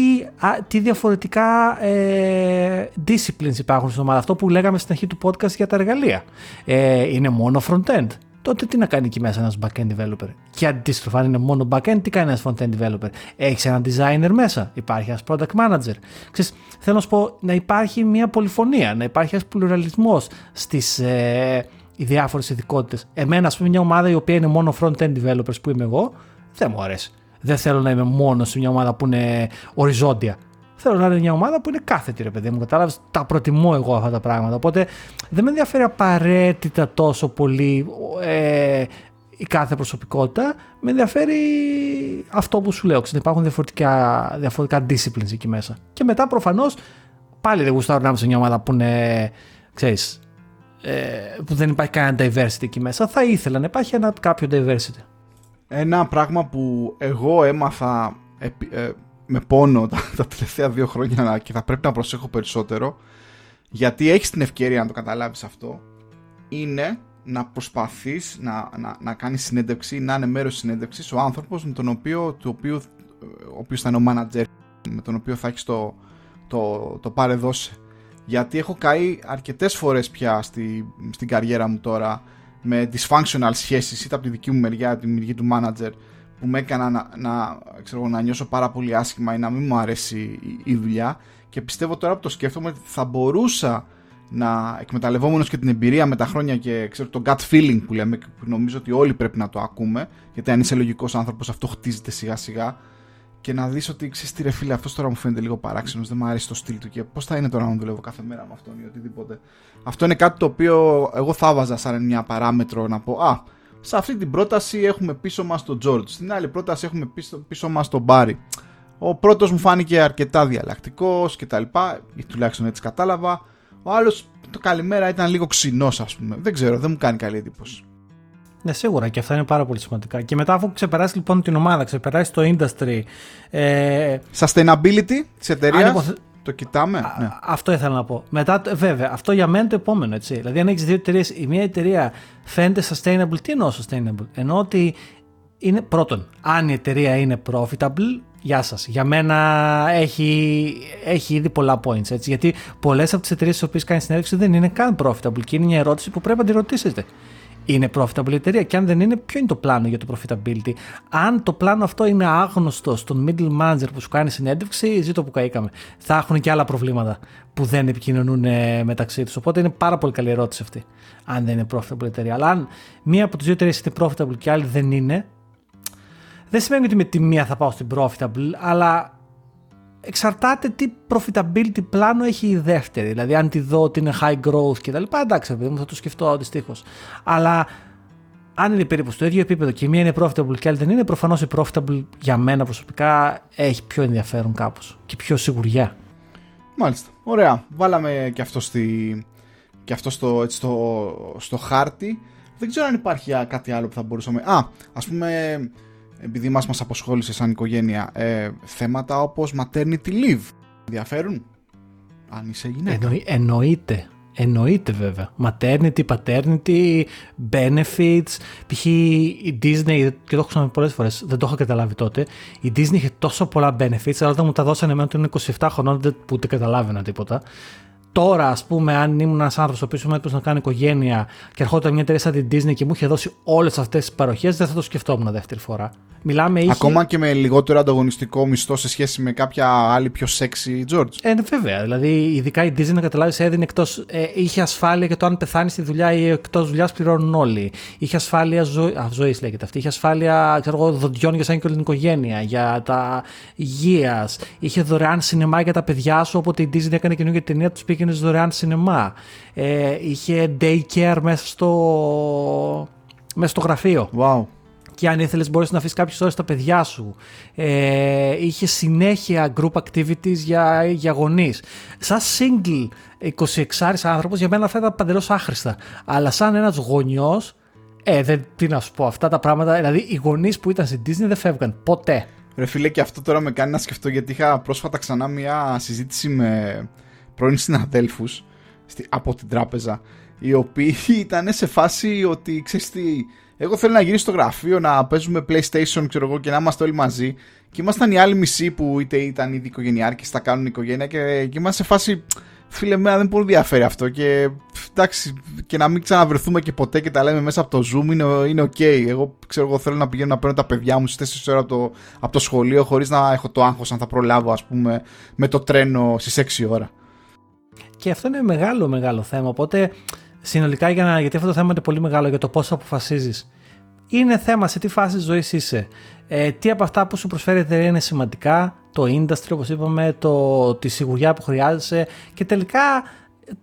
τι διαφορετικά ε, disciplines υπάρχουν στην ομάδα. Αυτό που λέγαμε στην αρχή του podcast για τα εργαλεία. Ε, είναι μόνο front-end. Τότε τι να κάνει εκεί μέσα ένας back-end developer; Και αντίστροφα, αν είναι μόνο back-end, τι κάνει ένας front-end developer; Έχεις ένα designer μέσα. Υπάρχει ένας product manager. Ξέρεις, θέλω να σου πω να υπάρχει μια πολυφωνία, να υπάρχει ένας πλουραλισμός στις. Ε, οι διάφορες ειδικότητες. Εμένα, ας πούμε, μια ομάδα η οποία είναι μόνο front-end developers που είμαι εγώ, δεν μου αρέσει. Δεν θέλω να είμαι μόνος σε μια ομάδα που είναι οριζόντια. Θέλω να είναι μια ομάδα που είναι κάθετη, ρε παιδί μου. Κατάλαβες, τα προτιμώ εγώ αυτά τα πράγματα. Οπότε δεν με ενδιαφέρει απαραίτητα τόσο πολύ ε, η κάθε προσωπικότητα. Με ενδιαφέρει αυτό που σου λέω. Ξέρετε, υπάρχουν διαφορετικά, διαφορετικά disciplines εκεί μέσα. Και μετά προφανώς πάλι δεν γουστάρω να είμαι σε μια ομάδα που είναι, ξέρεις, ε, που δεν υπάρχει κανένα diversity εκεί μέσα. Θα ήθελα να υπάρχει ένα κάποιο diversity. Ένα πράγμα που εγώ έμαθα ε, με πόνο τα, τα τελευταία δύο χρόνια και θα πρέπει να προσέχω περισσότερο γιατί έχεις την ευκαιρία να το καταλάβεις αυτό είναι να προσπαθείς να, να, να κάνεις συνέντευξη να είναι μέρος της συνέντευξης ο άνθρωπος με τον οποίο, του οποίου, ο οποίος θα είναι ο manager με τον οποίο θα έχεις το, το, το πάρε δώσε γιατί έχω καεί αρκετές φορές πια στη, στην καριέρα μου τώρα με dysfunctional σχέσεις είτε από τη δική μου μεριά, τη μεριά του manager που με έκανα να, να, ξέρω, να νιώσω πάρα πολύ άσχημα ή να μην μου αρέσει η, η δουλειά. Και πιστεύω τώρα που το σκέφτομαι ότι θα μπορούσα να εκμεταλλευόμενο και την εμπειρία με τα χρόνια και ξέρω, το gut feeling που λέμε, που νομίζω ότι όλοι πρέπει να το ακούμε, γιατί αν είσαι λογικός άνθρωπος, αυτό χτίζεται σιγά σιγά και να δεις ότι ξέρεις τι ρε φίλε, αυτός τώρα μου φαίνεται λίγο παράξενος, δεν μου αρέσει το στυλ του και πώς θα είναι τώρα να δουλεύω κάθε μέρα με αυτόν ή οτιδήποτε. Αυτό είναι κάτι το οποίο εγώ θα βάζα σαν μια παράμετρο να πω Α, σε αυτή την πρόταση έχουμε πίσω μας τον Τζόρτζ, στην άλλη πρόταση έχουμε πίσω, πίσω μας τον Μπάρι. Ο πρώτος μου φάνηκε αρκετά διαλλακτικός κτλ. Ή τουλάχιστον έτσι κατάλαβα. Ο άλλος το καλημέρα ήταν λίγο ξινός, ας πούμε. Δεν ξέρω, δεν μου κάνει καλή εντύπωση. Ναι, σίγουρα και αυτά είναι πάρα πολύ σημαντικά. Και μετά, αφού ξεπεράσει λοιπόν την ομάδα, ξεπεράσει το industry. Ε... Sustainability της εταιρείας. Το κοιτάμε; ναι. Αυτό ήθελα να πω. Μετά, βέβαια, αυτό για μένα είναι το επόμενο. Έτσι. Δηλαδή, αν έχεις δύο εταιρείες, η μία εταιρεία φαίνεται sustainable, τι εννοώ sustainable; Εννοώ ότι είναι πρώτον, αν η εταιρεία είναι profitable, γεια σας. Για μένα έχει, έχει ήδη πολλά points. Έτσι, γιατί πολλές από τις εταιρείες στις οποίες κάνεις συνέντευξη δεν είναι καν profitable και είναι μια ερώτηση που πρέπει να τη ρωτήσετε είναι profitable η εταιρεία και αν δεν είναι, ποιο είναι το πλάνο για το profitability; Αν το πλάνο αυτό είναι άγνωστο στον middle manager που σου κάνει συνέντευξη, ζήτω που καήκαμε. Θα έχουν και άλλα προβλήματα που δεν επικοινωνούν ε, μεταξύ τους. Οπότε είναι πάρα πολύ καλή ερώτηση αυτή. Αν δεν είναι profitable η εταιρεία. Αλλά αν μία από τις δύο εταιρείες είναι profitable και άλλη δεν είναι, δεν σημαίνει ότι με τη μία θα πάω στην profitable, αλλά εξαρτάται τι profitability πλάνο έχει η δεύτερη. Δηλαδή, αν τη δω ότι είναι high growth κτλ. Εντάξει, παιδί μου, θα το σκεφτώ αντιστοίχως. Αλλά αν είναι περίπου στο ίδιο επίπεδο και η μία είναι profitable και άλλη δεν είναι, προφανώς η profitable για μένα προσωπικά έχει πιο ενδιαφέρον κάπως και πιο σιγουριά. Μάλιστα. Ωραία. Βάλαμε και αυτό, στη... και αυτό στο, έτσι, στο, στο χάρτη. Δεν ξέρω αν υπάρχει κάτι άλλο που θα μπορούσαμε. Α, ας πούμε, επειδή μας μας αποσχόλησε σαν οικογένεια ε, θέματα όπως maternity leave ενδιαφέρουν; Αν είσαι γυναίκα Εννοεί, εννοείται Εννοείται βέβαια. Maternity, paternity, benefits. Π.χ. η Disney, και το έχω ξαναπεί πολλές φορές, δεν το είχα καταλάβει τότε. Η Disney είχε τόσο πολλά benefits, αλλά όταν μου τα δώσανε εμένα όταν 27 χρονών, που ούτε καταλάβαινα τίποτα. Τώρα, ας πούμε, αν ήμουν ένας άνθρωπος ο οποίος ήμουν έτοιμος να κάνει οικογένεια και ερχόταν μια εταιρεία σαν την Disney και μου είχε δώσει όλες αυτές τις παροχές, δεν θα το σκεφτόμουν δεύτερη φορά. Μιλάμε, είχε... Ακόμα και με λιγότερο ανταγωνιστικό μισθό σε σχέση με κάποια άλλη πιο sexy George. Ε, ναι, βέβαια. Δηλαδή, ειδικά η Disney, να καταλάβεις, έδινε εκτός. Ε, είχε ασφάλεια για το αν πεθάνει στη δουλειά ή εκτός δουλειάς πληρώνουν όλοι. Είχε ασφάλεια ζωή. ζωής λέγεται αυτή. Είχε ασφάλεια ξέρω εγώ, δοντιών για σαν και την οικογένεια, για τα υγεία. Είχε δωρεάν σινεμά για τα παιδιά σου. Όποτε η Disney έκανε καινούργια ταινία, τους πήγαινε δωρεάν σινεμά. Ε, είχε daycare μέσα στο, μέσα στο γραφείο. Wow και αν ήθελες μπορείς να αφήσεις κάποιες ώρες τα παιδιά σου. Ε, είχες συνέχεια group activities για, για γονείς. Σαν single 26 άνθρωπος, για μένα αυτά ήταν παντελώς άχρηστα. Αλλά σαν ένας γονιός, ε, δεν, τι να σου πω, αυτά τα πράγματα. Δηλαδή, οι γονείς που ήταν στην Disney δεν φεύγαν ποτέ. Ρε φίλε, και αυτό τώρα με κάνει να σκεφτώ γιατί είχα πρόσφατα ξανά μια συζήτηση με πρώην συναδέλφους από την τράπεζα, οι οποίοι ήταν σε φάση ότι ξέρεις τι εγώ θέλω να γυρίσω στο γραφείο, να παίζουμε PlayStation ξέρω εγώ, και να είμαστε όλοι μαζί. Και ήμασταν οι άλλοι μισοί που είτε ήταν ήδη οικογενειάρχες, θα κάνουν οικογένεια και, και είμαστε σε φάση. Φίλε, μένα δεν πολύ ενδιαφέρει αυτό. Και εντάξει, και να μην ξαναβρεθούμε και ποτέ και τα λέμε μέσα από το Zoom είναι, είναι OK. Εγώ ξέρω, εγώ θέλω να πηγαίνω να παίρνω τα παιδιά μου στις 4 ώρα από το, από το σχολείο χωρίς να έχω το άγχος αν θα προλάβω, ας πούμε, με το τρένο στις 6 ώρα. Και αυτό είναι μεγάλο, μεγάλο θέμα. Οπότε συνολικά για να, γιατί αυτό το θέμα είναι πολύ μεγάλο για το πώ αποφασίζεις. Είναι θέμα σε τι φάση ζωής είσαι. Ε, τι από αυτά που σου προσφέρει η εταιρεία είναι σημαντικά, το industry όπως είπαμε, το, τη σιγουριά που χρειάζεσαι και τελικά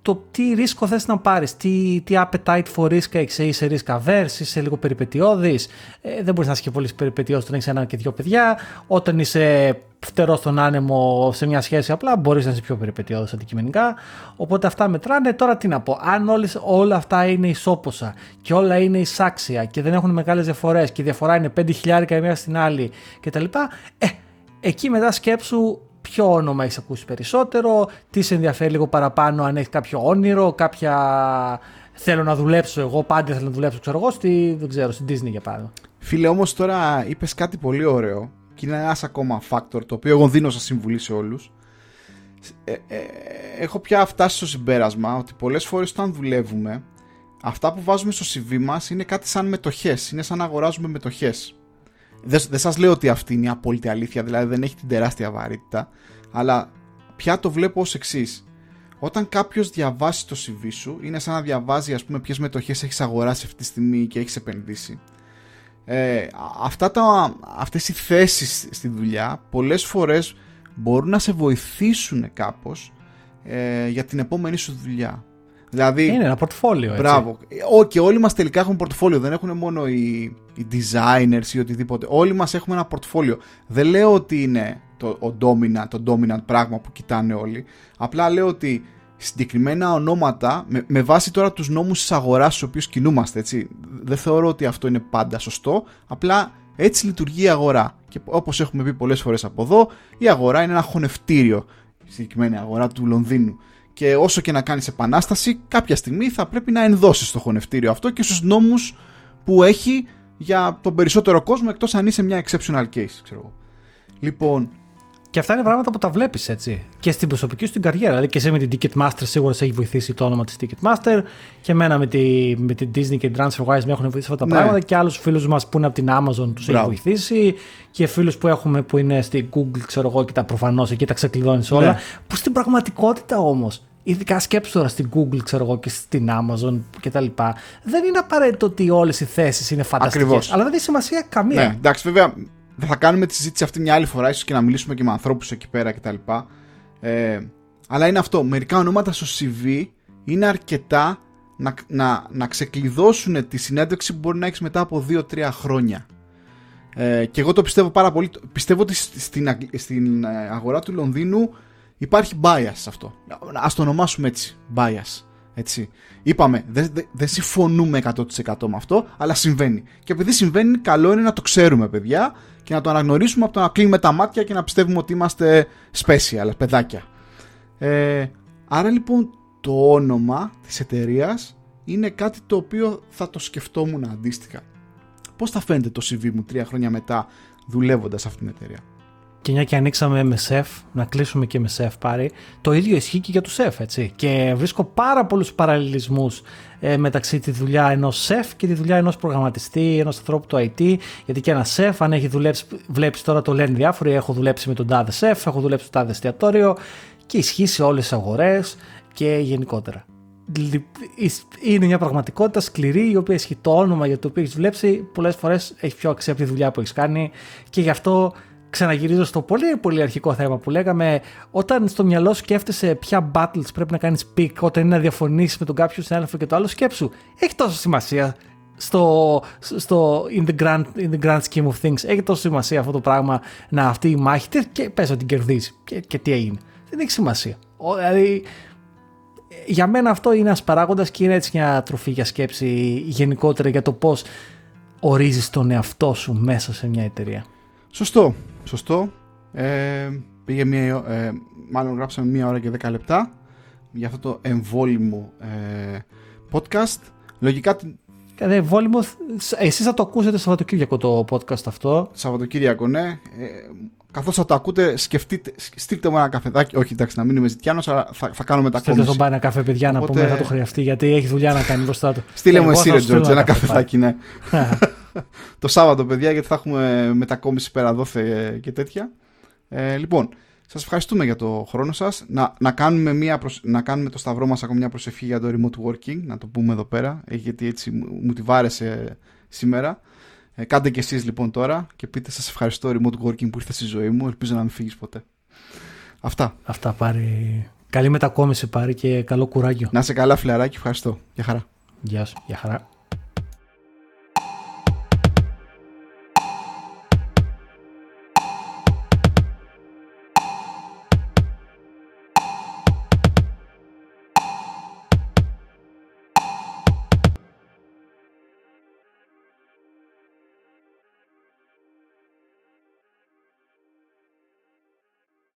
το τι ρίσκο θες να πάρεις, τι, τι appetite for risk έχεις, είσαι risk averse, είσαι λίγο περιπετειώδης, ε, δεν μπορείς να είσαι και πολύ περιπετειώδης όταν έχεις ένα και δυο παιδιά, όταν είσαι φτερός στον άνεμο σε μια σχέση απλά μπορείς να είσαι πιο περιπετειώδης αντικειμενικά, οπότε αυτά μετράνε, τώρα τι να πω, αν όλες, όλα αυτά είναι ισόποσα και όλα είναι εισάξια και δεν έχουν μεγάλες διαφορές και η διαφορά είναι 5.000 η μία στην άλλη κτλ. Ε, εκεί μετά σκέψου ποιο όνομα έχεις ακούσει περισσότερο, τι σε ενδιαφέρει λίγο παραπάνω, αν έχεις κάποιο όνειρο, κάποια. Θέλω να δουλέψω εγώ, πάντα θέλω να δουλέψω, ξέρω εγώ, στη, δεν ξέρω, στην Disney για παράδειγμα. Φίλε, όμως τώρα είπες κάτι πολύ ωραίο και είναι ένας ακόμα factor το οποίο εγώ δίνω σαν συμβουλή σε όλους. Ε, ε, έχω πια φτάσει στο συμπέρασμα ότι πολλές φορές όταν δουλεύουμε, αυτά που βάζουμε στο CV μας είναι κάτι σαν μετοχές. Είναι σαν να αγοράζουμε μετοχές. Δεν, δεν σας λέω ότι αυτή είναι η απόλυτη αλήθεια, δηλαδή δεν έχει την τεράστια βαρύτητα, αλλά πια το βλέπω ως εξής. Όταν κάποιος διαβάσει το CV σου, είναι σαν να διαβάζει ας πούμε ποιες μετοχές έχεις αγοράσει αυτή τη στιγμή και έχεις επενδύσει. Ε, αυτά τα, αυτές οι θέσεις στη δουλειά πολλές φορές μπορούν να σε βοηθήσουν κάπως ε, για την επόμενη σου δουλειά. Δηλαδή, είναι ένα πορτφόλιο. Έτσι. Μπράβο. Ο, και όλοι μας τελικά έχουν πορτφόλιο. Δεν έχουν μόνο οι, οι designers ή οτιδήποτε. Όλοι μας έχουμε ένα πορτφόλιο. Δεν λέω ότι είναι το, ο dominant, το dominant πράγμα που κοιτάνε όλοι. Απλά λέω ότι συγκεκριμένα ονόματα, με, με βάση τώρα τους νόμους της αγοράς στους οποίους κινούμαστε, έτσι, δεν θεωρώ ότι αυτό είναι πάντα σωστό, απλά έτσι λειτουργεί η αγορά. Και όπως έχουμε πει πολλές φορές από εδώ, η αγορά είναι ένα χωνευτήριο, η συγκεκριμένη αγορά του Λονδίνου και όσο και να κάνεις επανάσταση κάποια στιγμή θα πρέπει να ενδώσεις το χωνευτήριο αυτό και στους νόμους που έχει για τον περισσότερο κόσμο εκτός αν είσαι μια exceptional case ξέρω. Λοιπόν, Και αυτά είναι πράγματα που τα βλέπεις έτσι. Και στην προσωπική σου την καριέρα. Δηλαδή και εσύ με την Ticketmaster σίγουρα σε έχει βοηθήσει το όνομα της Ticketmaster. Και εμένα με, τη, με την Disney και την TransferWise με έχουν βοηθήσει αυτά τα ναι. πράγματα. Και άλλους φίλους μας που είναι από την Amazon τους έχει βοηθήσει. Και φίλους που έχουμε που είναι στην Google, ξέρω εγώ, και τα προφανώς εκεί τα ξεκλειδώνεις όλα. Ναι. Που στην πραγματικότητα όμως ειδικά σκέψου τώρα στην Google ξέρω εγώ, και στην Amazon κτλ. Δεν είναι απαραίτητο ότι όλες οι θέσεις είναι φανταστικές. Αλλά δεν έχει σημασία καμία. Ναι, εντάξει, βέβαια δεν θα κάνουμε τη συζήτηση αυτή μια άλλη φορά, ίσως και να μιλήσουμε και με ανθρώπους εκεί πέρα κτλ. Ε, αλλά είναι αυτό. Μερικά ονόματα στο CV είναι αρκετά να, να, να ξεκλειδώσουν τη συνέντευξη που μπορεί να έχεις μετά από 2-3 χρόνια. Ε, και εγώ το πιστεύω πάρα πολύ. Πιστεύω ότι στην, στην ε, αγορά του Λονδίνου υπάρχει bias σε αυτό. Α το ονομάσουμε έτσι. Bias. Έτσι. Είπαμε, δεν δε, δε συμφωνούμε 100% με αυτό, αλλά συμβαίνει. Και επειδή συμβαίνει, καλό είναι να το ξέρουμε, παιδιά, και να το αναγνωρίσουμε από το να κλείνουμε τα μάτια και να πιστεύουμε ότι είμαστε special, παιδάκια. Ε, άρα λοιπόν το όνομα της εταιρείας είναι κάτι το οποίο θα το σκεφτόμουν αντίστοιχα. Πώς θα φαίνεται το CV μου τρία χρόνια μετά δουλεύοντας σε αυτήν την εταιρεία; Και μια και ανοίξαμε MSF, να κλείσουμε και MSF πάρει, το ίδιο ισχύει και για του σεφ, έτσι. Και βρίσκω πάρα πολλούς παραλληλισμούς ε, μεταξύ τη δουλειά ενός σεφ και τη δουλειά ενός προγραμματιστή, ενός ανθρώπου του IT. Γιατί και ένα σεφ, αν έχει δουλέψει, βλέπεις τώρα το λένε διάφοροι, έχω δουλέψει με τον τάδε σεφ, έχω δουλέψει στο τάδε εστιατόριο και ισχύει σε όλες τις αγορές και γενικότερα. Είναι μια πραγματικότητα σκληρή η οποία έχει το όνομα για το οποίο έχεις δουλέψει. Πολλές φορές έχεις πιο αξία από τη δουλειά που έχεις κάνει και γι' αυτό ξαναγυρίζω στο πολύ πολύ αρχικό θέμα που λέγαμε, όταν στο μυαλό σου σκέφτεσαι ποια battles πρέπει να κάνεις pick, όταν είναι να διαφωνήσεις με τον κάποιο συνάδελφο και το άλλο, σκέψου. Έχει τόσο σημασία στο, στο in, the grand, in the grand scheme of things. Έχει τόσο σημασία αυτό το πράγμα να αυτή η μάχη και πες ότι την κερδίζει και, και τι έγινε. Δεν έχει σημασία. Δηλαδή, για μένα αυτό είναι ένας παράγοντας και είναι έτσι μια τροφή για σκέψη γενικότερα για το πώς ορίζεις τον εαυτό σου μέσα σε μια εταιρεία. Σωστό. Σωστό. Ε, πήγε μία, ε, μάλλον γράψαμε μία ώρα και δέκα λεπτά για αυτό το εμβόλυμο ε, podcast. Λογικά... Κάθε εμβόλυμο, εσείς θα το ακούσετε Σαββατοκύριακο το podcast αυτό. Σαββατοκύριακο, ναι. Ε, Καθώς θα το ακούτε, σκεφτείτε, στείλτε μου ένα καφεδάκι. Όχι, εντάξει, να μην είμαι ζητιάνος, αλλά θα, θα κάνουμε τα κόμματα. Δεν θα πάει ένα καφέ, παιδιά, Οπότε... να πούμε, θα το χρειαστεί, γιατί έχει δουλειά να κάνει μπροστά του. Στείλε μου εσύ, Ρετζόρτζ, ένα καφεδάκι, ναι. το Σάββατο, παιδιά, γιατί θα έχουμε μετακόμιση πέρα δόθε και τέτοια. Ε, λοιπόν, σας ευχαριστούμε για το χρόνο σας. Να, να, κάνουμε, μια να κάνουμε το σταυρό μας ακόμα μια προσευχή για το remote working, να το πούμε εδώ πέρα, ε, γιατί έτσι μου τη βάρεσε σήμερα. Ε, κάντε και εσείς λοιπόν τώρα και πείτε σας ευχαριστώ remote working που ήρθες στη ζωή μου. Ελπίζω να μην φύγεις ποτέ. Αυτά. Αυτά πάρει. Καλή μετακόμιση πάρει και καλό κουράγιο. Να σε καλά φιλαράκι. Ευχαριστώ. Γεια χαρά. Γεια σου. Γεια χαρά.